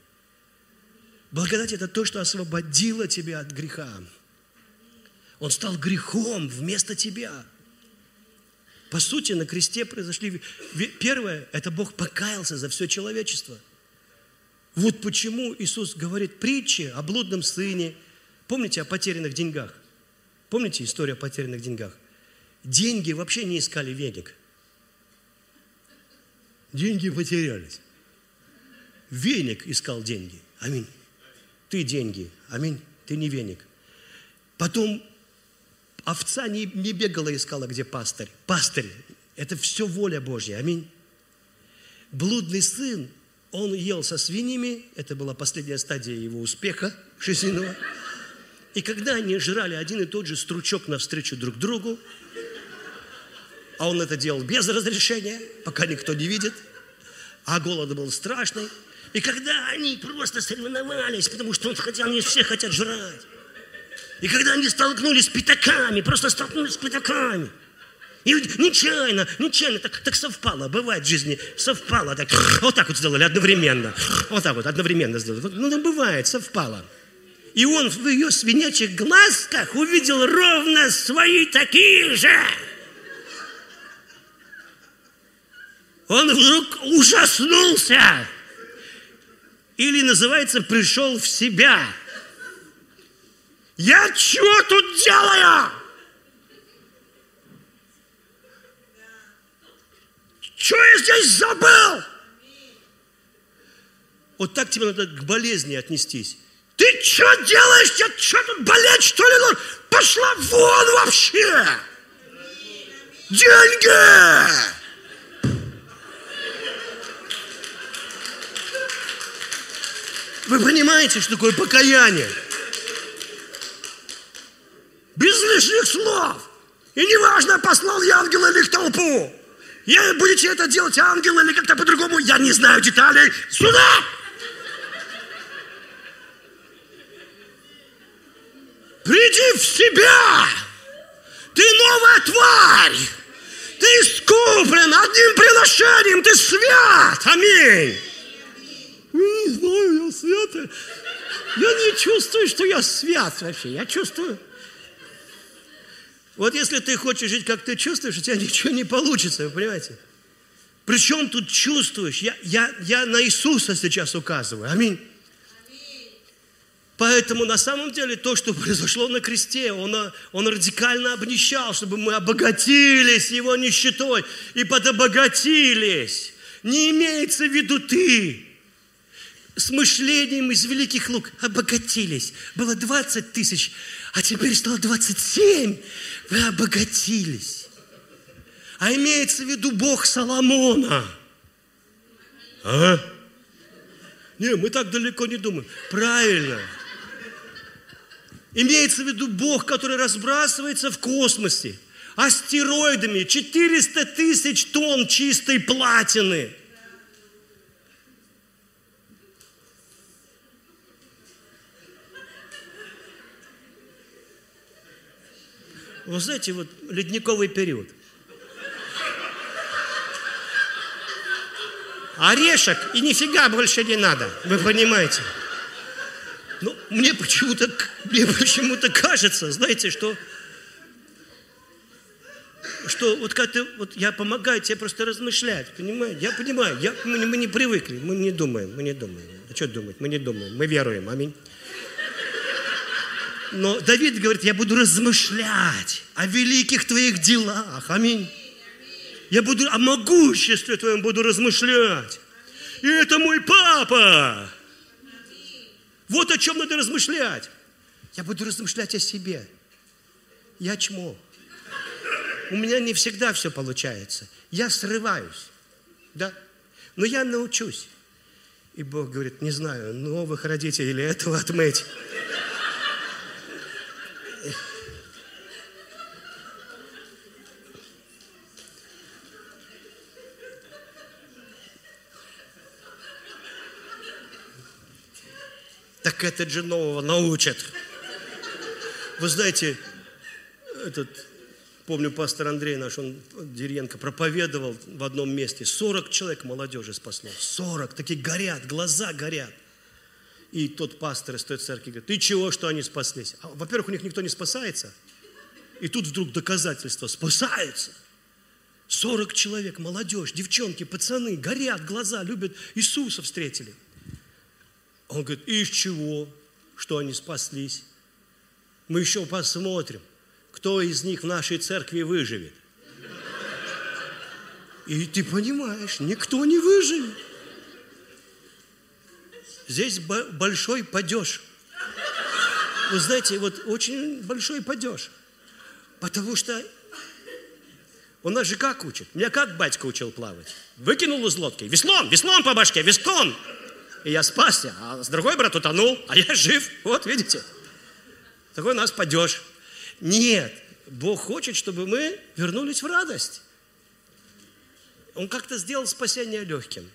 Благодать – это то, что освободило тебя от греха. Он стал грехом вместо тебя – по сути, на кресте произошли... Первое, это Бог покаялся за все человечество. Вот почему Иисус говорит притчи о блудном сыне. Помните о потерянных деньгах? Помните историю о потерянных деньгах? Деньги вообще не искали веник. Деньги потерялись. Веник искал деньги. Аминь. Ты деньги. Аминь. Ты не веник. Потом овца не, не бегала и искала, где пастырь. Пастырь – это все воля Божья. Аминь. Блудный сын, он ел со свиньями, это была последняя стадия его успеха жизненного. И когда они жрали один и тот же стручок навстречу друг другу, А он это делал без разрешения, пока никто не видит. А голод был страшный. И когда они просто соревновались, потому что он хотел, они все хотят жрать. И когда они столкнулись с пятаками, просто столкнулись с пятаками. И нечаянно, нечаянно, так, так совпало, бывает в жизни, совпало, так, вот так вот сделали одновременно, вот так вот одновременно сделали. Ну, бывает, совпало. И он в ее свинячьих глазках увидел ровно свои такие же. Он вдруг ужаснулся. Или называется, пришел в себя. Я что тут делаю? Что я здесь забыл? Вот так тебе надо к болезни отнестись. Ты что делаешь? Я что тут болеть, что ли? Пошла вон вообще! Деньги! Вы понимаете, что такое покаяние? Без слов. И неважно, послал я ангела или в толпу. Я, будете это делать, ангел или как-то по-другому, я не знаю деталей. Сюда! Приди в себя! Ты новая тварь! Ты искуплен одним приношением, ты свят! Аминь! не знаю, я свят. Я не чувствую, что я свят вообще. Я чувствую. Вот если ты хочешь жить, как ты чувствуешь, у тебя ничего не получится, вы понимаете? Причем тут чувствуешь? Я, я, я на Иисуса сейчас указываю. Аминь. Поэтому на самом деле то, что произошло на кресте, он, он радикально обнищал, чтобы мы обогатились его нищетой и подобогатились. Не имеется в виду ты с мышлением из великих лук обогатились. Было 20 тысяч, а теперь стало 27. Вы обогатились. А имеется в виду Бог Соломона. А? Не, мы так далеко не думаем. Правильно. Имеется в виду Бог, который разбрасывается в космосе астероидами, 400 тысяч тонн чистой платины – Вы знаете, вот ледниковый период. Орешек и нифига больше не надо, вы понимаете. Ну, мне почему-то, мне почему-то кажется, знаете, что, что вот как ты, вот я помогаю тебе просто размышлять, понимаете? Я понимаю, я, мы, мы не привыкли, мы не думаем, мы не думаем. А что думать? Мы не думаем, мы веруем, аминь. Но Давид говорит, я буду размышлять о великих твоих делах. Аминь. Я буду о могуществе твоем буду размышлять. И это мой папа. Вот о чем надо размышлять. Я буду размышлять о себе. Я чмо. У меня не всегда все получается. Я срываюсь. Да? Но я научусь. И Бог говорит, не знаю, новых родителей или этого отмыть. Так этот же нового научат. Вы знаете, этот, помню, пастор Андрей наш, он, Деренко, проповедовал в одном месте. 40 человек молодежи спасло. 40, такие горят, глаза горят. И тот пастор из той церкви говорит, ты чего, что они спаслись? А, во-первых, у них никто не спасается. И тут вдруг доказательство, спасается. 40 человек, молодежь, девчонки, пацаны, горят глаза, любят Иисуса встретили. Он говорит, из чего, что они спаслись? Мы еще посмотрим, кто из них в нашей церкви выживет. И ты понимаешь, никто не выживет. Здесь большой падеж. Вы знаете, вот очень большой падеж. Потому что у нас же как учат? Меня как батька учил плавать? Выкинул из лодки. Веслом, веслом по башке, веслом. И я спасся. А с другой брат утонул, а я жив. Вот, видите? Такой у нас падеж. Нет, Бог хочет, чтобы мы вернулись в радость. Он как-то сделал спасение легким.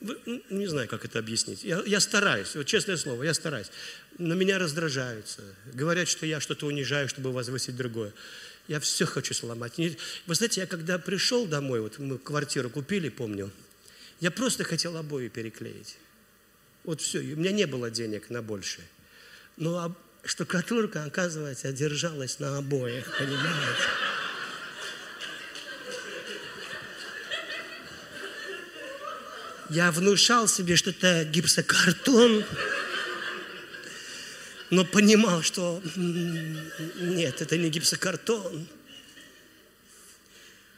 Не знаю, как это объяснить. Я, я стараюсь, вот честное слово, я стараюсь. На меня раздражаются. Говорят, что я что-то унижаю, чтобы возвысить другое. Я все хочу сломать. Вы знаете, я когда пришел домой, вот мы квартиру купили, помню, я просто хотел обои переклеить. Вот все, у меня не было денег на большее. Но штукатурка, оказывается, держалась на обоях, понимаете? Я внушал себе, что это гипсокартон, но понимал, что нет, это не гипсокартон.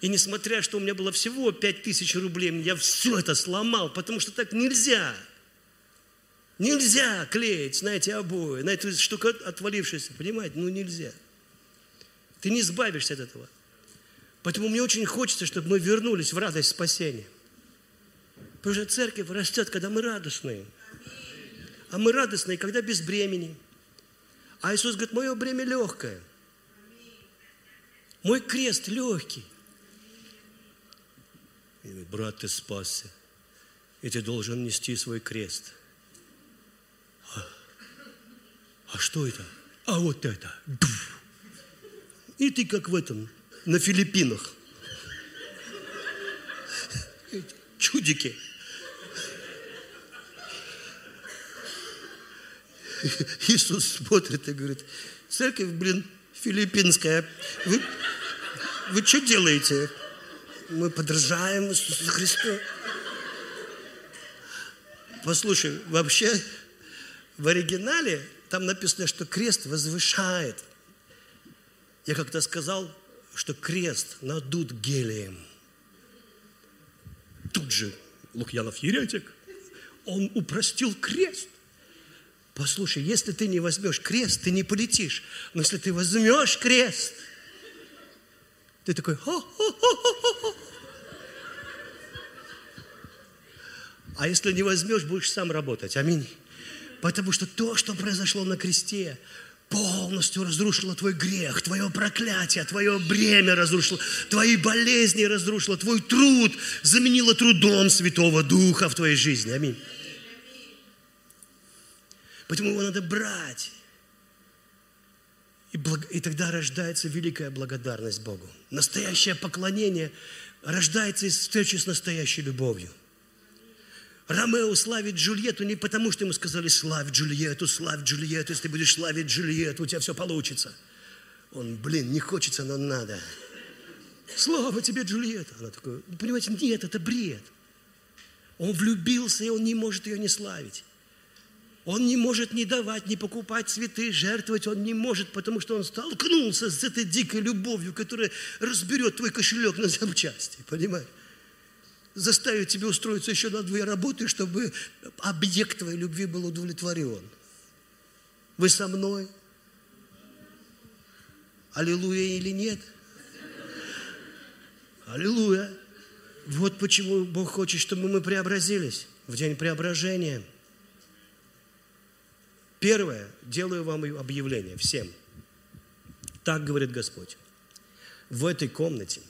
И несмотря, что у меня было всего 5000 рублей, я все это сломал, потому что так нельзя. Нельзя клеить на эти обои, на эту штуку отвалившуюся, понимаете? Ну нельзя. Ты не избавишься от этого. Поэтому мне очень хочется, чтобы мы вернулись в радость спасения. Потому что церковь растет, когда мы радостные. А мы радостные, когда без бремени. А Иисус говорит, мое бремя легкое. Мой крест легкий. Говорит, брат, ты спасся. И ты должен нести свой крест. А, а что это? А вот это. И ты как в этом, на Филиппинах. Чудики. Иисус смотрит и говорит, церковь, блин, филиппинская, вы, вы что делаете? Мы подражаем Иисусу Христу. Послушай, вообще в оригинале там написано, что крест возвышает. Я как-то сказал, что крест надут гелием. Тут же Лукьянов еретик, он упростил крест. Послушай, если ты не возьмешь крест, ты не полетишь. Но если ты возьмешь крест, ты такой, Хо-хо-хо-хо-хо. а если не возьмешь, будешь сам работать. Аминь. Потому что то, что произошло на кресте, полностью разрушило твой грех, твое проклятие, твое бремя разрушило, твои болезни разрушило, твой труд заменило трудом Святого Духа в твоей жизни. Аминь. Поэтому его надо брать. И, благ... и тогда рождается великая благодарность Богу. Настоящее поклонение рождается из встречи с настоящей любовью. Ромео славит Джульетту не потому, что ему сказали «славь Джульетту, славь Джульетту, если будешь славить Джульетту, у тебя все получится». Он, блин, не хочется, но надо. Слава тебе, Джульетта. Она такая, понимаете, нет, это бред. Он влюбился, и он не может ее не славить. Он не может не давать, не покупать цветы, жертвовать он не может, потому что он столкнулся с этой дикой любовью, которая разберет твой кошелек на запчасти, понимаешь? Заставит тебя устроиться еще на две работы, чтобы объект твоей любви был удовлетворен. Вы со мной? Аллилуйя или нет? Аллилуйя. Вот почему Бог хочет, чтобы мы преобразились в день преображения – Первое, делаю вам объявление всем. Так говорит Господь. В этой комнате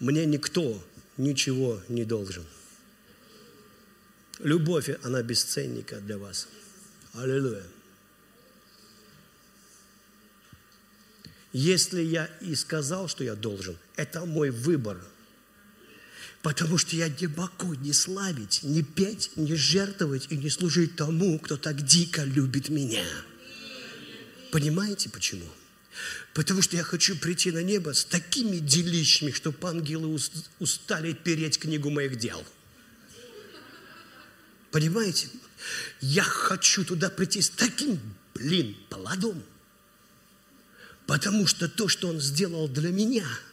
мне никто ничего не должен. Любовь, она бесценника для вас. Аллилуйя. Если я и сказал, что я должен, это мой выбор – Потому что я не могу не славить, не петь, не жертвовать и не служить тому, кто так дико любит меня. Понимаете почему? Потому что я хочу прийти на небо с такими делищами, чтобы ангелы устали переть книгу моих дел. Понимаете? Я хочу туда прийти с таким, блин, плодом. Потому что то, что он сделал для меня –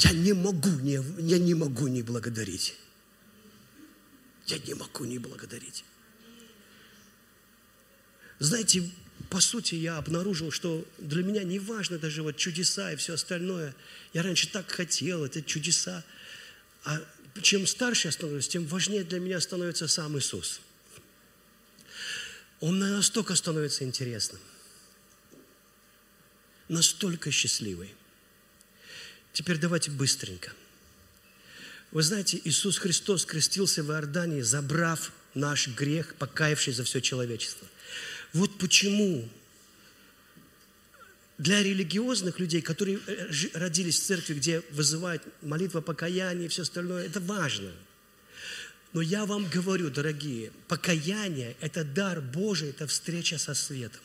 я не могу не, я не могу не благодарить. Я не могу не благодарить. Знаете, по сути, я обнаружил, что для меня не важно даже вот чудеса и все остальное. Я раньше так хотел, это чудеса. А чем старше я становлюсь, тем важнее для меня становится сам Иисус. Он настолько становится интересным, настолько счастливый. Теперь давайте быстренько. Вы знаете, Иисус Христос крестился в Иордании, забрав наш грех, покаявшись за все человечество. Вот почему для религиозных людей, которые э, родились в церкви, где вызывают молитва покаяния и все остальное, это важно. Но я вам говорю, дорогие, покаяние – это дар Божий, это встреча со светом.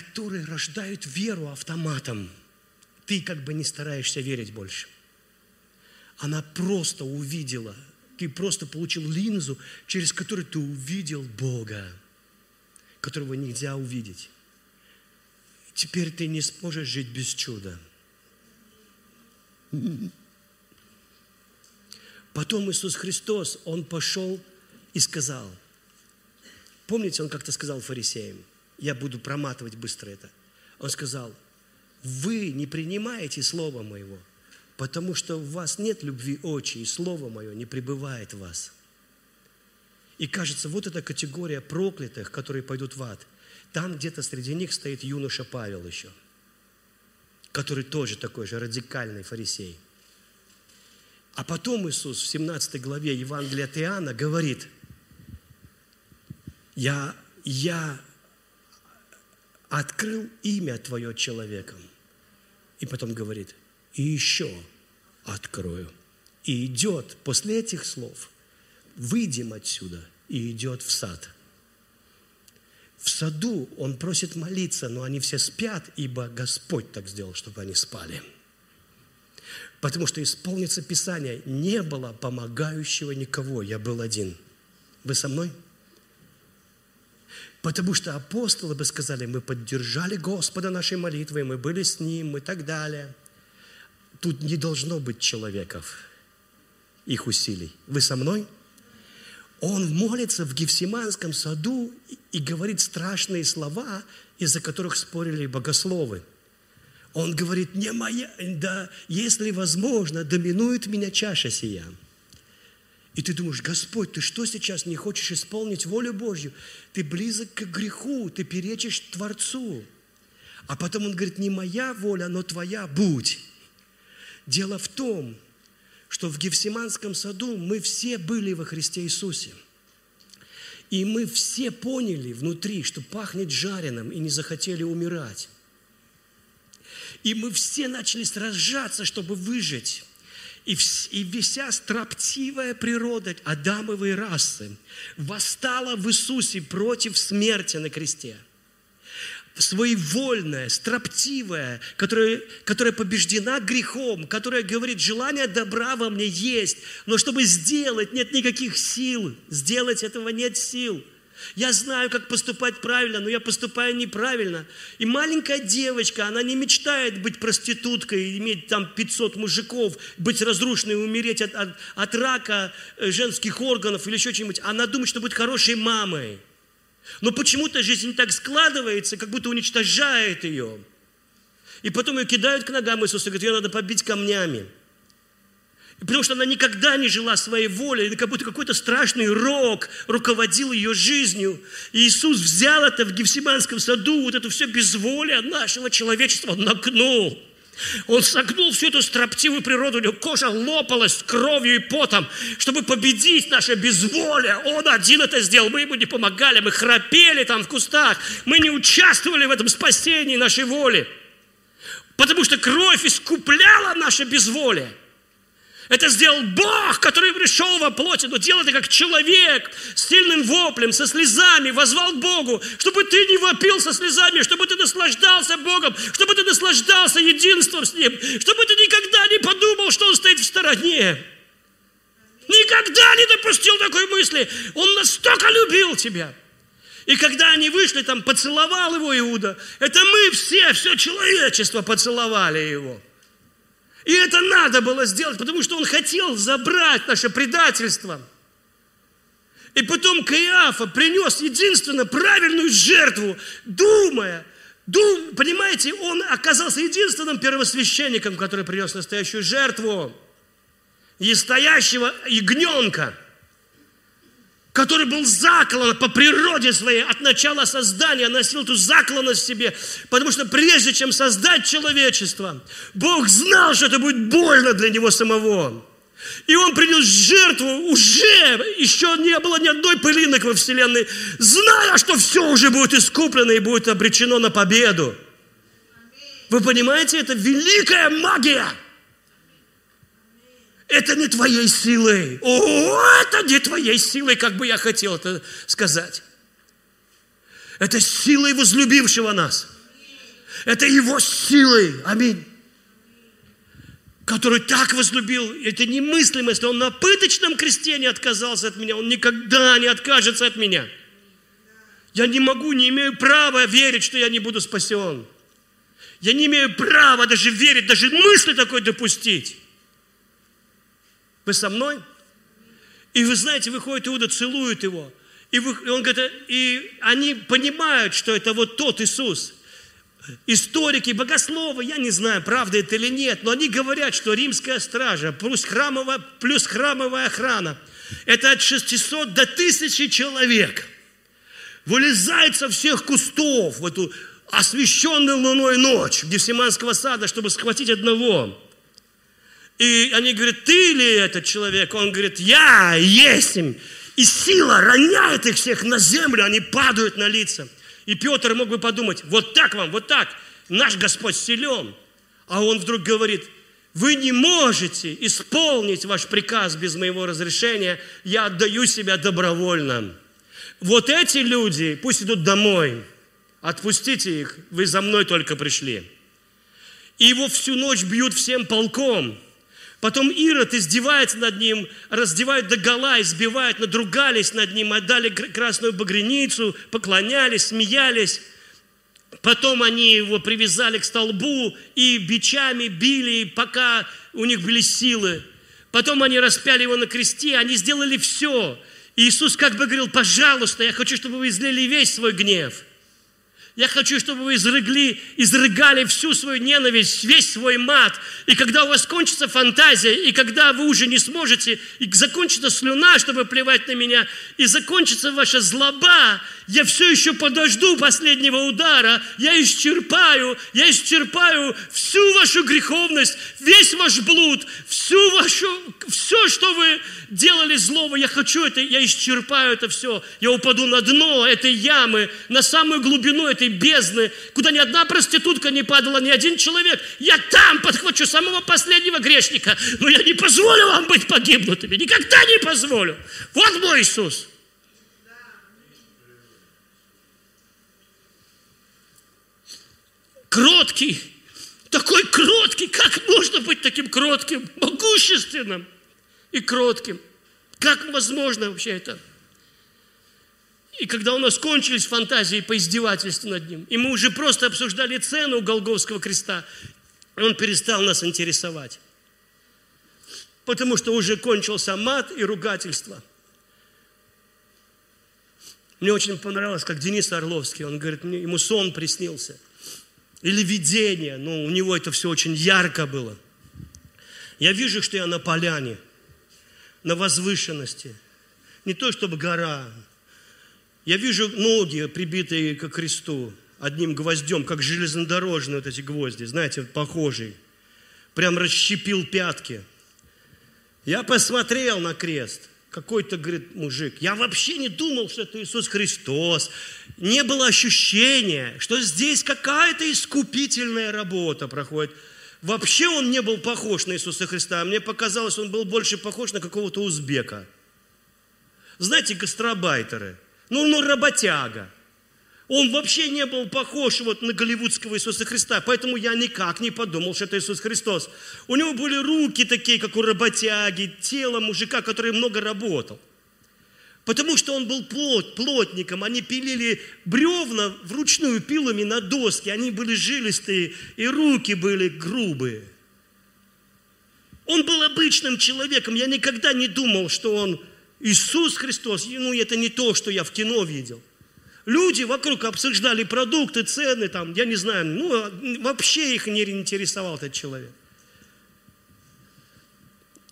Которые рождают веру автоматом. Ты как бы не стараешься верить больше. Она просто увидела, ты просто получил линзу, через которую ты увидел Бога которого нельзя увидеть. Теперь ты не сможешь жить без чуда. Потом Иисус Христос, Он пошел и сказал, помните, Он как-то сказал фарисеям, я буду проматывать быстро это. Он сказал, вы не принимаете Слово Моего, потому что в вас нет любви очи, и Слово Мое не пребывает в вас. И кажется, вот эта категория проклятых, которые пойдут в ад. Там где-то среди них стоит юноша Павел еще, который тоже такой же радикальный фарисей. А потом Иисус в 17 главе Евангелия от Иоанна говорит, я, я открыл имя Твое человеком. И потом говорит, и еще открою. И идет после этих слов – выйдем отсюда, и идет в сад. В саду он просит молиться, но они все спят, ибо Господь так сделал, чтобы они спали. Потому что исполнится Писание, не было помогающего никого, я был один. Вы со мной? Потому что апостолы бы сказали, мы поддержали Господа нашей молитвой, мы были с Ним и так далее. Тут не должно быть человеков, их усилий. Вы со мной? Он молится в Гефсиманском саду и говорит страшные слова, из-за которых спорили богословы. Он говорит, не моя, да, если возможно, доминует меня чаша сия. И ты думаешь, Господь, ты что сейчас не хочешь исполнить волю Божью? Ты близок к греху, ты перечишь Творцу. А потом он говорит, не моя воля, но твоя будь. Дело в том, что в Гефсиманском саду мы все были во Христе Иисусе. И мы все поняли внутри, что пахнет жареным, и не захотели умирать. И мы все начали сражаться, чтобы выжить. И, вся строптивая природа Адамовой расы восстала в Иисусе против смерти на кресте – своевольная, строптивая, которая, которая побеждена грехом, которая говорит, желание добра во мне есть, но чтобы сделать, нет никаких сил, сделать этого нет сил. Я знаю, как поступать правильно, но я поступаю неправильно. И маленькая девочка, она не мечтает быть проституткой, иметь там 500 мужиков, быть разрушенной, умереть от, от, от рака э, женских органов или еще чего-нибудь. Она думает, что будет хорошей мамой. Но почему-то жизнь так складывается, как будто уничтожает ее. И потом ее кидают к ногам Иисуса, говорят, ее надо побить камнями. Потому что она никогда не жила своей волей, как будто какой-то страшный рок руководил ее жизнью. И Иисус взял это в Гефсиманском саду, вот это все безволие нашего человечества, он нагнул. Он согнул всю эту строптивую природу, у него кожа лопалась кровью и потом, чтобы победить наше безволие. Он один это сделал, мы ему не помогали, мы храпели там в кустах, мы не участвовали в этом спасении нашей воли, потому что кровь искупляла наше безволие. Это сделал Бог, который пришел во плоти, но делал это как человек с сильным воплем, со слезами, возвал Богу, чтобы ты не вопил со слезами, чтобы ты наслаждался Богом, чтобы ты наслаждался единством с Ним, чтобы ты никогда не подумал, что Он стоит в стороне. Никогда не допустил такой мысли. Он настолько любил тебя. И когда они вышли, там поцеловал его Иуда. Это мы все, все человечество поцеловали его. И это надо было сделать, потому что он хотел забрать наше предательство. И потом Каиафа принес единственно правильную жертву, думая, дум, понимаете, он оказался единственным первосвященником, который принес настоящую жертву, и стоящего ягненка, который был заклан по природе своей, от начала создания носил эту закланность в себе, потому что прежде чем создать человечество, Бог знал, что это будет больно для него самого. И он принес жертву уже, еще не было ни одной пылинок во Вселенной, зная, что все уже будет искуплено и будет обречено на победу. Вы понимаете, это великая магия. Это не твоей силой. О, это не твоей силой, как бы я хотел это сказать. Это силой возлюбившего нас. Это его силой. Аминь. Который так возлюбил. Это немыслимо, если он на пыточном кресте не отказался от меня. Он никогда не откажется от меня. Я не могу, не имею права верить, что я не буду спасен. Я не имею права даже верить, даже мысли такой допустить. Вы со мной? И вы знаете, выходит Иуда, целует его. И, вы, и он говорит, и они понимают, что это вот тот Иисус. Историки, богословы, я не знаю, правда это или нет, но они говорят, что римская стража плюс храмовая, плюс храмовая охрана, это от 600 до 1000 человек. Вылезает со всех кустов в эту освещенную луной ночь Гефсиманского сада, чтобы схватить одного. И они говорят, ты ли этот человек? Он говорит, я есть им. И сила роняет их всех на землю, они падают на лица. И Петр мог бы подумать, вот так вам, вот так, наш Господь силен. А он вдруг говорит, вы не можете исполнить ваш приказ без моего разрешения, я отдаю себя добровольно. Вот эти люди, пусть идут домой, отпустите их, вы за мной только пришли. И его всю ночь бьют всем полком – Потом Ирод издевается над ним, раздевают до гола, избивают, надругались над ним, отдали красную багряницу, поклонялись, смеялись. Потом они его привязали к столбу и бичами били, пока у них были силы. Потом они распяли его на кресте, они сделали все. И Иисус как бы говорил, пожалуйста, я хочу, чтобы вы излили весь свой гнев. Я хочу, чтобы вы изрыгли, изрыгали всю свою ненависть, весь свой мат. И когда у вас кончится фантазия, и когда вы уже не сможете, и закончится слюна, чтобы плевать на меня, и закончится ваша злоба, я все еще подожду последнего удара, я исчерпаю, я исчерпаю всю вашу греховность, весь ваш блуд, всю вашу, все, что вы делали злого, я хочу это, я исчерпаю это все, я упаду на дно этой ямы, на самую глубину этой бездны, куда ни одна проститутка не падала, ни один человек, я там подхвачу самого последнего грешника, но я не позволю вам быть погибнутыми, никогда не позволю. Вот мой Иисус. кроткий, такой кроткий, как можно быть таким кротким, могущественным и кротким? Как возможно вообще это? И когда у нас кончились фантазии по издевательству над ним, и мы уже просто обсуждали цену Голговского креста, он перестал нас интересовать. Потому что уже кончился мат и ругательство. Мне очень понравилось, как Денис Орловский, он говорит, ему сон приснился – или видение, но у него это все очень ярко было. Я вижу, что я на поляне, на возвышенности. Не то, чтобы гора. Я вижу ноги, прибитые к кресту, одним гвоздем, как железнодорожные вот эти гвозди, знаете, похожие. Прям расщепил пятки. Я посмотрел на крест – какой-то, говорит, мужик, я вообще не думал, что это Иисус Христос. Не было ощущения, что здесь какая-то искупительная работа проходит. Вообще он не был похож на Иисуса Христа. Мне показалось, он был больше похож на какого-то узбека. Знаете, гастробайтеры. Ну, ну, работяга. Он вообще не был похож вот на голливудского Иисуса Христа, поэтому я никак не подумал, что это Иисус Христос. У него были руки такие, как у работяги, тело мужика, который много работал. Потому что он был плот, плотником, они пилили бревна вручную пилами на доски, они были жилистые, и руки были грубые. Он был обычным человеком, я никогда не думал, что он Иисус Христос, ну это не то, что я в кино видел – Люди вокруг обсуждали продукты, цены, там, я не знаю, ну, вообще их не интересовал этот человек.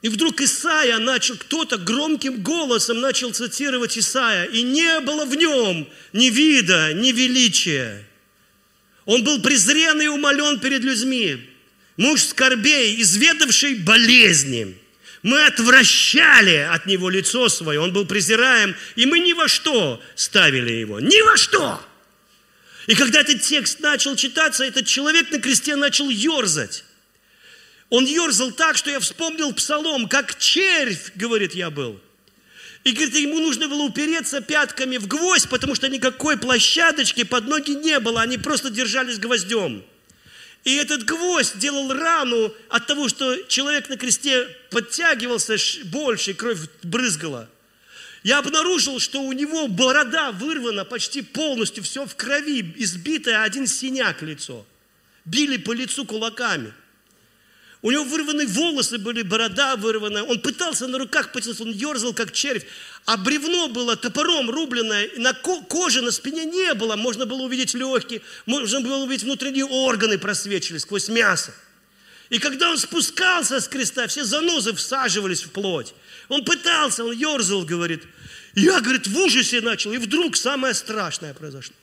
И вдруг Исаия начал, кто-то громким голосом начал цитировать Исаия, и не было в нем ни вида, ни величия. Он был презрен и умолен перед людьми. Муж скорбей, изведавший болезни. Мы отвращали от него лицо свое, он был презираем, и мы ни во что ставили его. Ни во что! И когда этот текст начал читаться, этот человек на кресте начал ерзать. Он ерзал так, что я вспомнил псалом, как червь, говорит, я был. И, говорит, ему нужно было упереться пятками в гвоздь, потому что никакой площадочки под ноги не было, они просто держались гвоздем. И этот гвоздь делал рану от того, что человек на кресте подтягивался больше, кровь брызгала. Я обнаружил, что у него борода вырвана почти полностью, все в крови, избитое, один синяк лицо. Били по лицу кулаками – у него вырваны волосы были, борода вырвана. Он пытался на руках потянуться, он ерзал, как червь. А бревно было топором рубленное, на коже на спине не было. Можно было увидеть легкие, можно было увидеть внутренние органы просвечивали сквозь мясо. И когда он спускался с креста, все занозы всаживались в плоть. Он пытался, он ерзал, говорит. Я, говорит, в ужасе начал, и вдруг самое страшное произошло.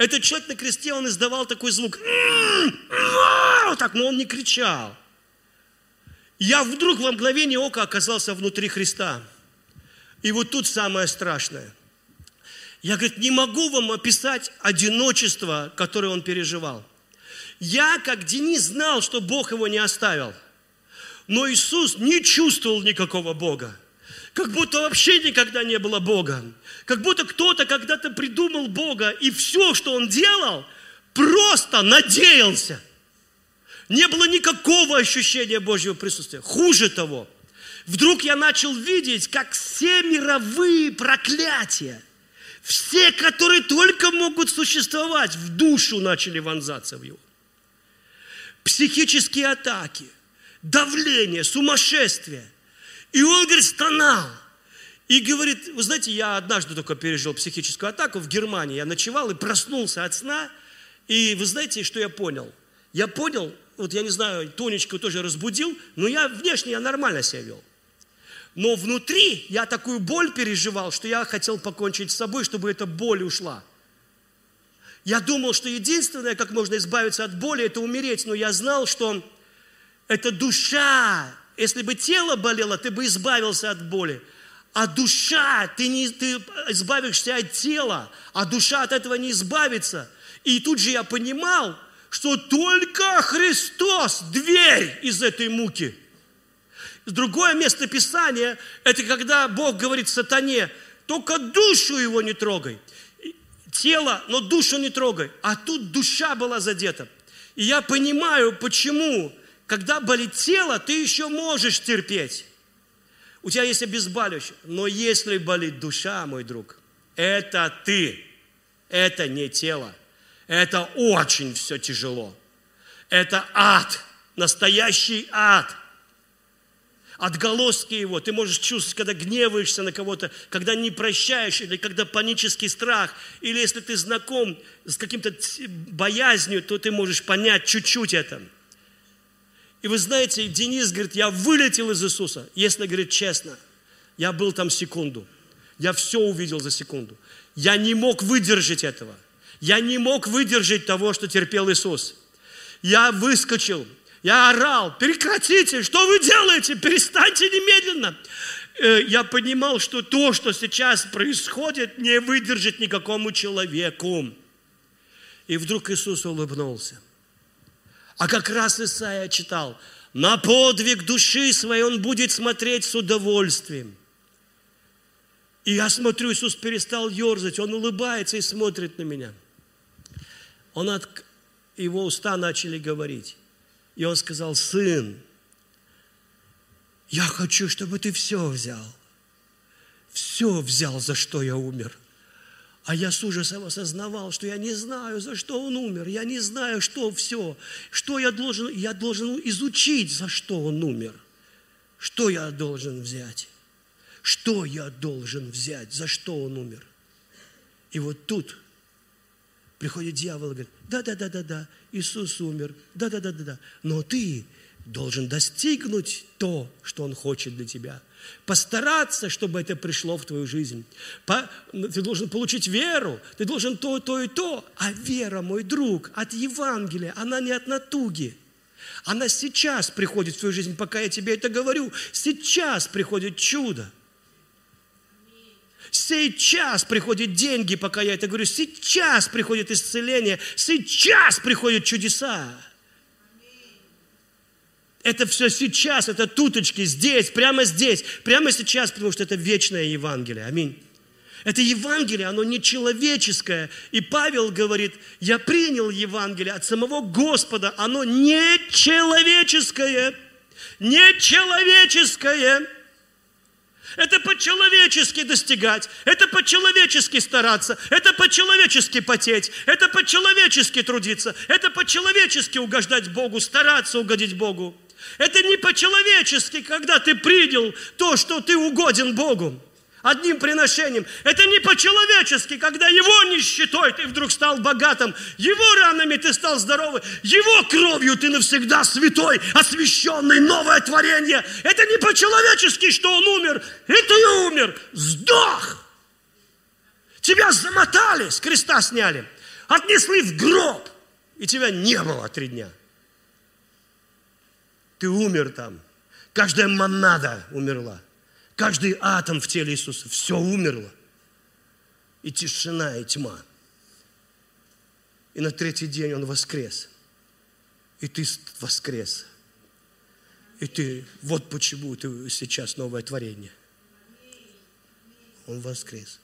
Этот человек на кресте, он издавал такой звук. Так, но он не кричал. Я вдруг во мгновение ока оказался внутри Христа. И вот тут самое страшное. Я, говорит, не могу вам описать одиночество, которое он переживал. Я, как Денис, знал, что Бог его не оставил. Но Иисус не чувствовал никакого Бога как будто вообще никогда не было Бога. Как будто кто-то когда-то придумал Бога, и все, что он делал, просто надеялся. Не было никакого ощущения Божьего присутствия. Хуже того, вдруг я начал видеть, как все мировые проклятия, все, которые только могут существовать, в душу начали вонзаться в его. Психические атаки, давление, сумасшествие – и он, говорит, стонал. И говорит, вы знаете, я однажды только пережил психическую атаку в Германии. Я ночевал и проснулся от сна. И вы знаете, что я понял? Я понял, вот я не знаю, Тонечку тоже разбудил, но я внешне я нормально себя вел. Но внутри я такую боль переживал, что я хотел покончить с собой, чтобы эта боль ушла. Я думал, что единственное, как можно избавиться от боли, это умереть, но я знал, что это душа если бы тело болело, ты бы избавился от боли. А душа, ты, не, ты избавишься от тела, а душа от этого не избавится. И тут же я понимал, что только Христос – дверь из этой муки. Другое место Писания – это когда Бог говорит сатане, только душу его не трогай. Тело, но душу не трогай. А тут душа была задета. И я понимаю, почему когда болит тело, ты еще можешь терпеть. У тебя есть обезболивающее. Но если болит душа, мой друг, это ты. Это не тело. Это очень все тяжело. Это ад. Настоящий ад. Отголоски его. Ты можешь чувствовать, когда гневаешься на кого-то, когда не прощаешь, или когда панический страх, или если ты знаком с каким-то боязнью, то ты можешь понять чуть-чуть это. И вы знаете, Денис говорит, я вылетел из Иисуса. Если, говорит, честно, я был там секунду. Я все увидел за секунду. Я не мог выдержать этого. Я не мог выдержать того, что терпел Иисус. Я выскочил, я орал, прекратите, что вы делаете, перестаньте немедленно. Э, я понимал, что то, что сейчас происходит, не выдержит никакому человеку. И вдруг Иисус улыбнулся. А как раз Исаия читал, на подвиг души своей он будет смотреть с удовольствием. И я смотрю, Иисус перестал ерзать, он улыбается и смотрит на меня. Он от... Его уста начали говорить. И он сказал, сын, я хочу, чтобы ты все взял. Все взял, за что я умер. А я с ужасом осознавал, что я не знаю, за что он умер. Я не знаю, что все. Что я должен, я должен изучить, за что он умер. Что я должен взять? Что я должен взять? За что он умер? И вот тут приходит дьявол и говорит, да-да-да-да-да, Иисус умер, да-да-да-да-да. Но ты должен достигнуть то, что Он хочет для тебя. Постараться, чтобы это пришло в твою жизнь. Ты должен получить веру, ты должен то, то и то. А вера, мой друг, от Евангелия, она не от натуги. Она сейчас приходит в твою жизнь, пока я тебе это говорю. Сейчас приходит чудо. Сейчас приходят деньги, пока я это говорю. Сейчас приходит исцеление. Сейчас приходят чудеса. Это все сейчас, это туточки здесь, прямо здесь, прямо сейчас, потому что это вечное Евангелие. Аминь. Это Евангелие, оно не человеческое. И Павел говорит, я принял Евангелие от самого Господа, оно не человеческое. Не человеческое. Это по-человечески достигать, это по-человечески стараться, это по-человечески потеть, это по-человечески трудиться, это по-человечески угождать Богу, стараться угодить Богу. Это не по-человечески, когда ты принял то, что ты угоден Богу одним приношением. Это не по-человечески, когда его нищетой ты вдруг стал богатым, его ранами ты стал здоровым, его кровью ты навсегда святой, освященный, новое творение. Это не по-человечески, что он умер, и ты умер, сдох. Тебя замотали, с креста сняли, отнесли в гроб, и тебя не было три дня. Ты умер там. Каждая монада умерла. Каждый атом в теле Иисуса, все умерло. И тишина, и тьма. И на третий день Он воскрес. И ты воскрес. И ты, вот почему ты сейчас новое творение. Он воскрес.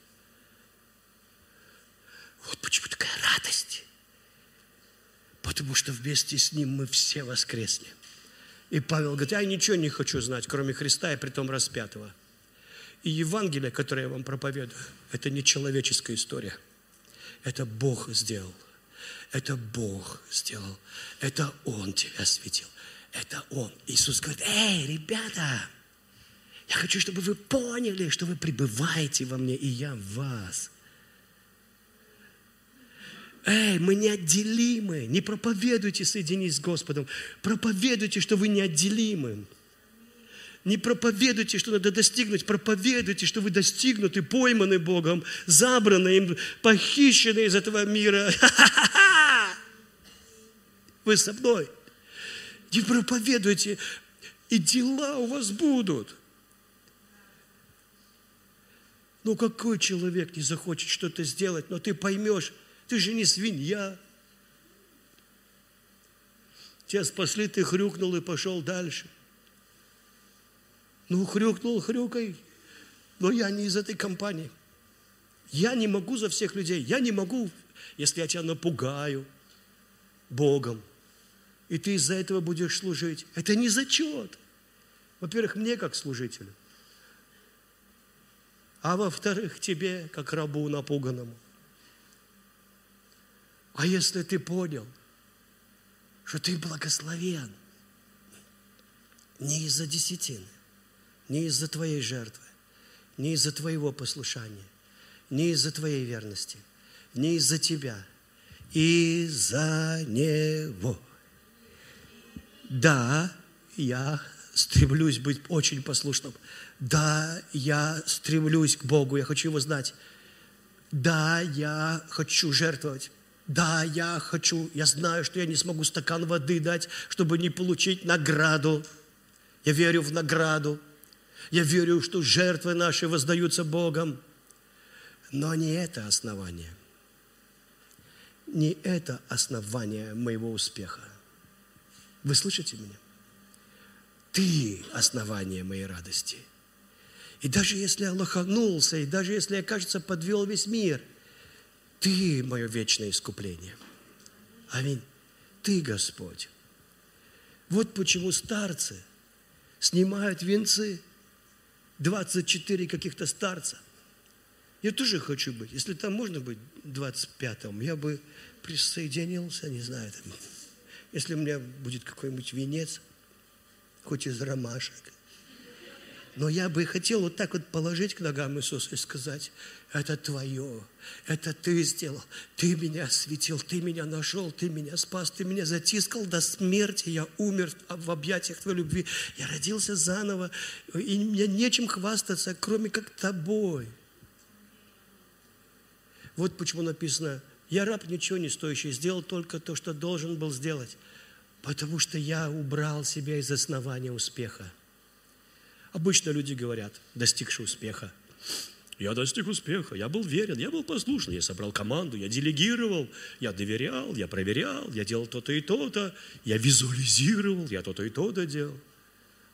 Вот почему такая радость. Потому что вместе с Ним мы все воскресли. И Павел говорит, я ничего не хочу знать, кроме Христа и притом распятого. И Евангелие, которое я вам проповедую, это не человеческая история. Это Бог сделал. Это Бог сделал. Это Он тебя светил. Это Он. Иисус говорит, эй, ребята, я хочу, чтобы вы поняли, что вы пребываете во мне, и я в вас. Эй, мы неотделимы. Не проповедуйте, соединись с Господом. Проповедуйте, что вы неотделимы. Не проповедуйте, что надо достигнуть, проповедуйте, что вы достигнуты, пойманы Богом, забраны им, похищены из этого мира. Вы со мной. Не проповедуйте, и дела у вас будут. Ну, какой человек не захочет что-то сделать, но ты поймешь, ты же не свинья. Тебя спасли, ты хрюкнул и пошел дальше. Ну, хрюкнул, хрюкай. Но я не из этой компании. Я не могу за всех людей. Я не могу, если я тебя напугаю Богом. И ты из-за этого будешь служить. Это не зачет. Во-первых, мне как служителю. А во-вторых, тебе, как рабу напуганному. А если ты понял, что ты благословен не из-за десятины, не из-за твоей жертвы, не из-за твоего послушания, не из-за твоей верности, не из-за тебя, из-за Него. Да, я стремлюсь быть очень послушным. Да, я стремлюсь к Богу, я хочу Его знать. Да, я хочу жертвовать. Да, я хочу, я знаю, что я не смогу стакан воды дать, чтобы не получить награду. Я верю в награду. Я верю, что жертвы наши воздаются Богом. Но не это основание. Не это основание моего успеха. Вы слышите меня? Ты основание моей радости. И даже если я лоханулся, и даже если я, кажется, подвел весь мир, ты мое вечное искупление. Аминь. Ты, Господь. Вот почему старцы снимают венцы – 24 каких-то старца. Я тоже хочу быть. Если там можно быть 25-м, я бы присоединился, не знаю, там, если у меня будет какой-нибудь венец, хоть из ромашек. Но я бы хотел вот так вот положить к ногам Иисуса и сказать, это твое, это ты сделал, ты меня осветил, ты меня нашел, ты меня спас, ты меня затискал до смерти, я умер в объятиях твоей любви, я родился заново, и мне нечем хвастаться, кроме как тобой. Вот почему написано, я раб ничего не стоящий, сделал только то, что должен был сделать, потому что я убрал себя из основания успеха. Обычно люди говорят, достигший успеха. Я достиг успеха, я был верен, я был послушный, я собрал команду, я делегировал, я доверял, я проверял, я делал то-то и то-то, я визуализировал, я то-то и то-то делал.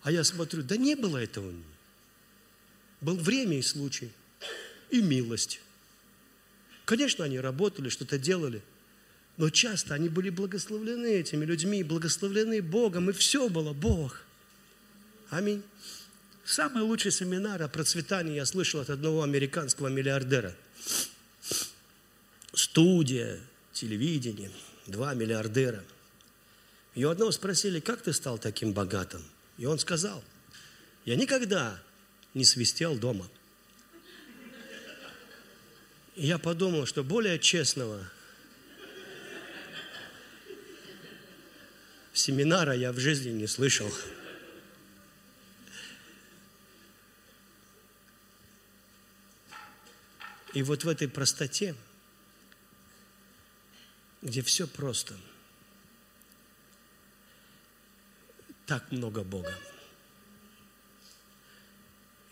А я смотрю, да не было этого. Был время и случай, и милость. Конечно, они работали, что-то делали, но часто они были благословлены этими людьми, благословлены Богом, и все было Бог. Аминь. Самый лучший семинар о процветании я слышал от одного американского миллиардера. Студия, телевидение, два миллиардера. И у одного спросили, как ты стал таким богатым? И он сказал, я никогда не свистел дома. И я подумал, что более честного семинара я в жизни не слышал. И вот в этой простоте, где все просто, так много Бога.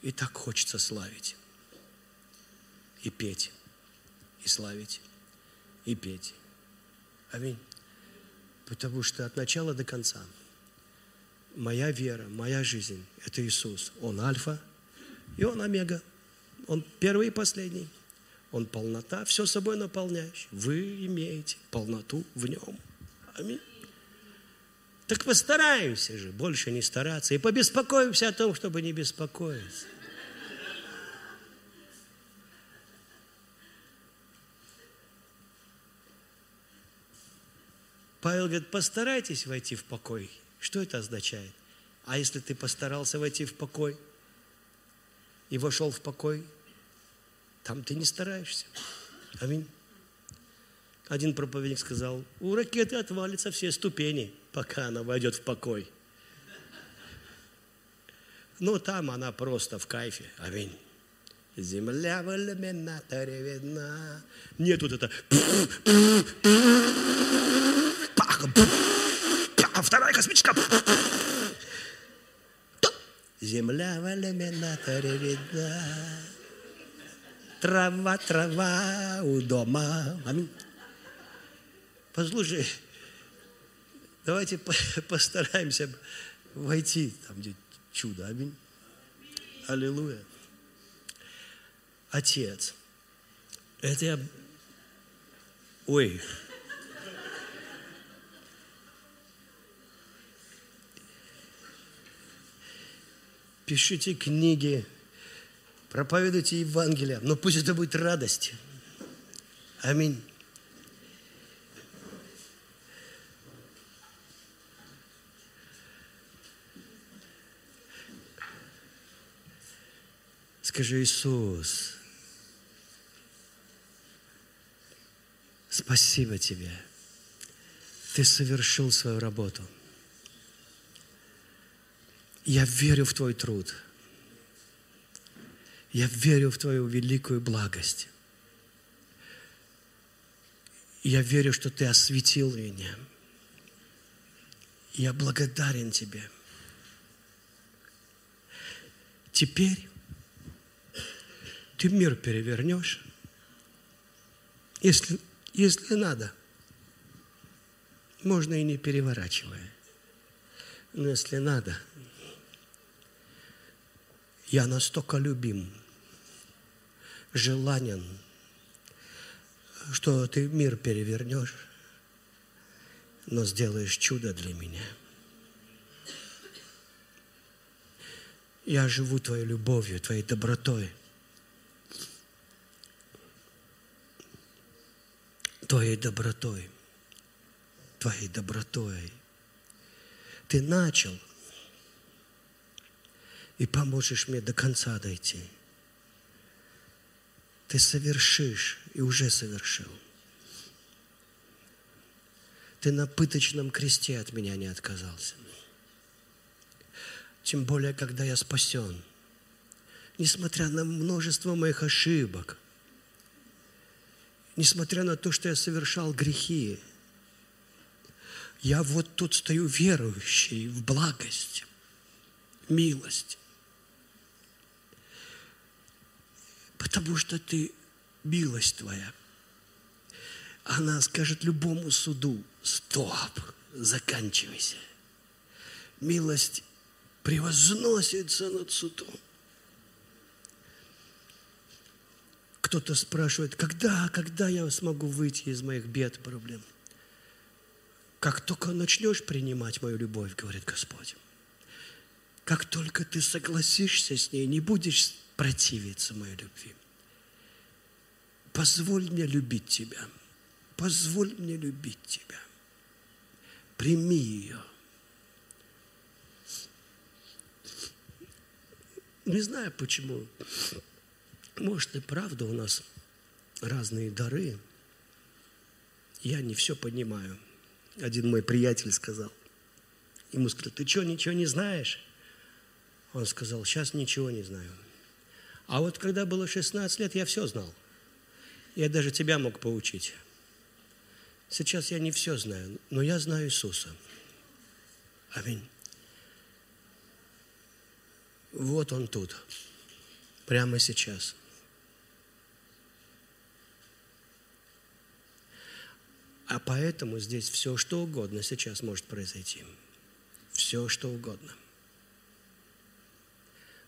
И так хочется славить, и петь, и славить, и петь. Аминь. Потому что от начала до конца моя вера, моя жизнь – это Иисус. Он альфа, и Он омега. Он первый и последний – он полнота, все собой наполняющий. Вы имеете полноту в нем. Аминь. Так постараемся же больше не стараться и побеспокоимся о том, чтобы не беспокоиться. Павел говорит, постарайтесь войти в покой. Что это означает? А если ты постарался войти в покой и вошел в покой, там ты не стараешься. Аминь. Один проповедник сказал, у ракеты отвалятся все ступени, пока она войдет в покой. Но там она просто в кайфе. Аминь. Земля в иллюминаторе видна. Нет вот это. Вторая космическая. Земля в иллюминаторе видна. Трава, трава у дома. Аминь. Послушай, давайте постараемся войти там, где чудо. Аминь. Аллилуйя. Отец. Это я... Ой. Пишите книги проповедуйте Евангелие, но пусть это будет радость. Аминь. Скажи, Иисус, спасибо Тебе. Ты совершил свою работу. Я верю в Твой труд – я верю в Твою великую благость. Я верю, что Ты осветил меня. Я благодарен Тебе. Теперь Ты мир перевернешь, если, если надо. Можно и не переворачивая. Но если надо, я настолько любим, желанен, что ты мир перевернешь, но сделаешь чудо для меня. Я живу Твоей любовью, Твоей добротой. Твоей добротой. Твоей добротой. Ты начал. и поможешь мне до конца дойти. Ты совершишь и уже совершил. Ты на пыточном кресте от меня не отказался. Тем более, когда я спасен. Несмотря на множество моих ошибок, несмотря на то, что я совершал грехи, я вот тут стою верующий в благость, милость. Потому что ты, милость твоя, она скажет любому суду, стоп, заканчивайся. Милость превозносится над судом. Кто-то спрашивает, когда, когда я смогу выйти из моих бед проблем? Как только начнешь принимать мою любовь, говорит Господь, как только ты согласишься с ней, не будешь противиться моей любви. Позволь мне любить тебя. Позволь мне любить тебя. Прими ее. Не знаю почему. Может и правда у нас разные дары. Я не все понимаю. Один мой приятель сказал. Ему сказали, ты что, ничего не знаешь? Он сказал, сейчас ничего не знаю. А вот когда было 16 лет, я все знал. Я даже тебя мог поучить. Сейчас я не все знаю, но я знаю Иисуса. Аминь. Вот Он тут, прямо сейчас. А поэтому здесь все, что угодно сейчас может произойти. Все, что угодно.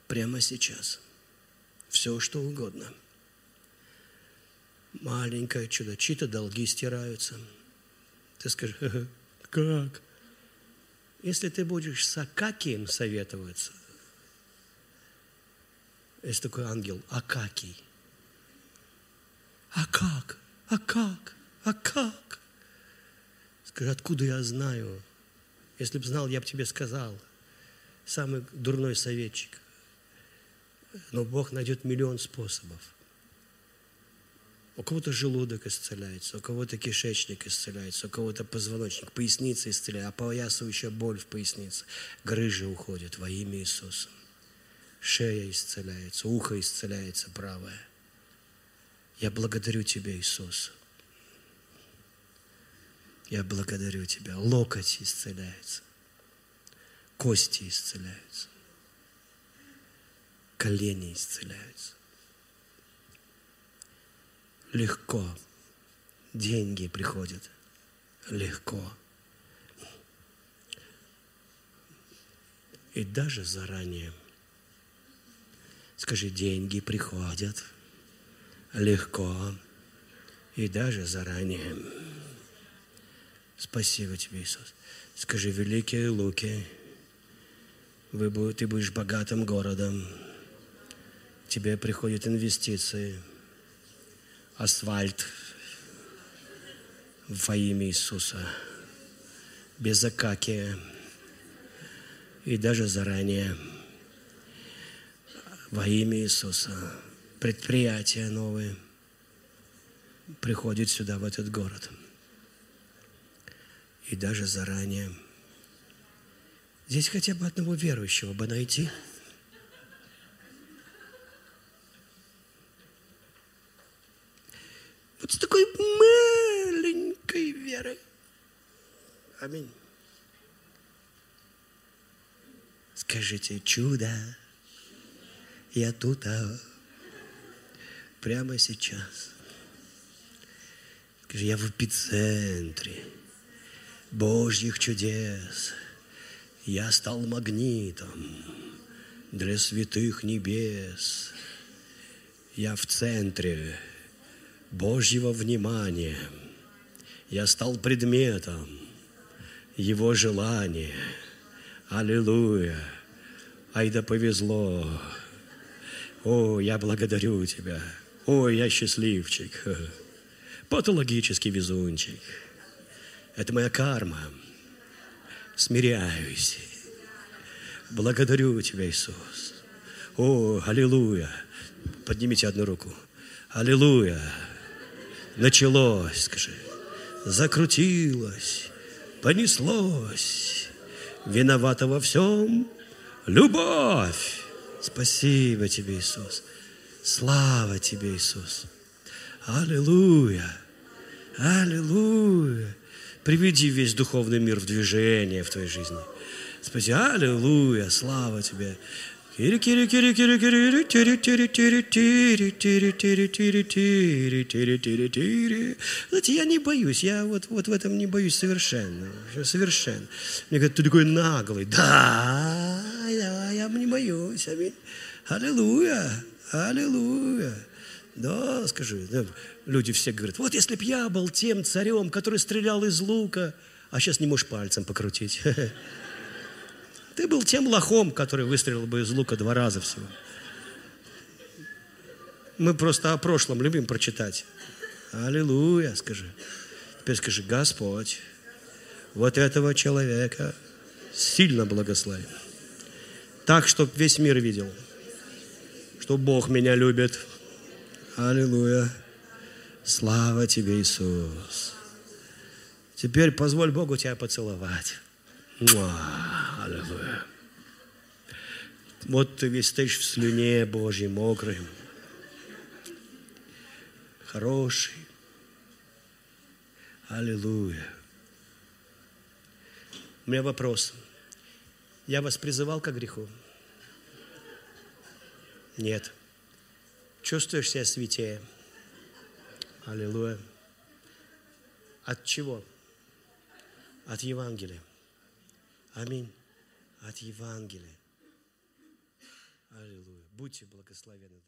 Прямо сейчас все, что угодно. Маленькое чудо, чьи-то долги стираются. Ты скажешь, как? Если ты будешь с Акакием советоваться, есть такой ангел, Акакий. А как? А как? А как? Скажи, откуда я знаю? Если бы знал, я бы тебе сказал. Самый дурной советчик. Но Бог найдет миллион способов. У кого-то желудок исцеляется, у кого-то кишечник исцеляется, у кого-то позвоночник, поясница исцеляется, а поясывающая боль в пояснице, грыжа уходит во имя Иисуса. Шея исцеляется, ухо исцеляется правое. Я благодарю Тебя, Иисус. Я благодарю Тебя. Локоть исцеляется, кости исцеляются колени исцеляются. Легко. Деньги приходят. Легко. И даже заранее. Скажи, деньги приходят легко и даже заранее. Спасибо тебе, Иисус. Скажи, великие луки, вы, ты будешь богатым городом тебе приходят инвестиции, асфальт во имя Иисуса, без окаки и даже заранее во имя Иисуса. Предприятия новые приходят сюда, в этот город. И даже заранее. Здесь хотя бы одного верующего бы найти – Вот с такой маленькой верой. Аминь. Скажите, чудо, я тут, а прямо сейчас. Скажи, я в эпицентре Божьих чудес. Я стал магнитом для святых небес. Я в центре Божьего внимания. Я стал предметом Его желания. Аллилуйя! Ай да повезло! О, я благодарю Тебя! О, я счастливчик! Патологический везунчик! Это моя карма. Смиряюсь. Благодарю Тебя, Иисус. О, аллилуйя. Поднимите одну руку. Аллилуйя. Началось, скажи. Закрутилось, понеслось. Виновата во всем любовь. Спасибо тебе, Иисус. Слава тебе, Иисус. Аллилуйя. Аллилуйя. Приведи весь духовный мир в движение в твоей жизни. Спаси, аллилуйя, слава тебе. Знаете, я не боюсь, я вот, вот в этом не боюсь совершенно, совершенно. Мне говорят, ты такой наглый. Да, да, я не боюсь, аминь. Аллилуйя, аллилуйя. Да, скажи, люди все говорят, вот если б я был тем царем, который стрелял из лука, а сейчас не можешь пальцем покрутить. Ты был тем лохом, который выстрелил бы из лука два раза всего. Мы просто о прошлом любим прочитать. Аллилуйя, скажи. Теперь скажи, Господь, вот этого человека сильно благослови. Так, чтобы весь мир видел, что Бог меня любит. Аллилуйя. Слава тебе, Иисус. Теперь позволь Богу тебя поцеловать. Аллилуйя. Вот ты весь стоишь в слюне Божьей, мокрый, хороший. Аллилуйя. У меня вопрос. Я вас призывал к греху? Нет. Чувствуешь себя святее? Аллилуйя. От чего? От Евангелия. Аминь. От Евангелия. Аллилуйя. Будьте благословенны.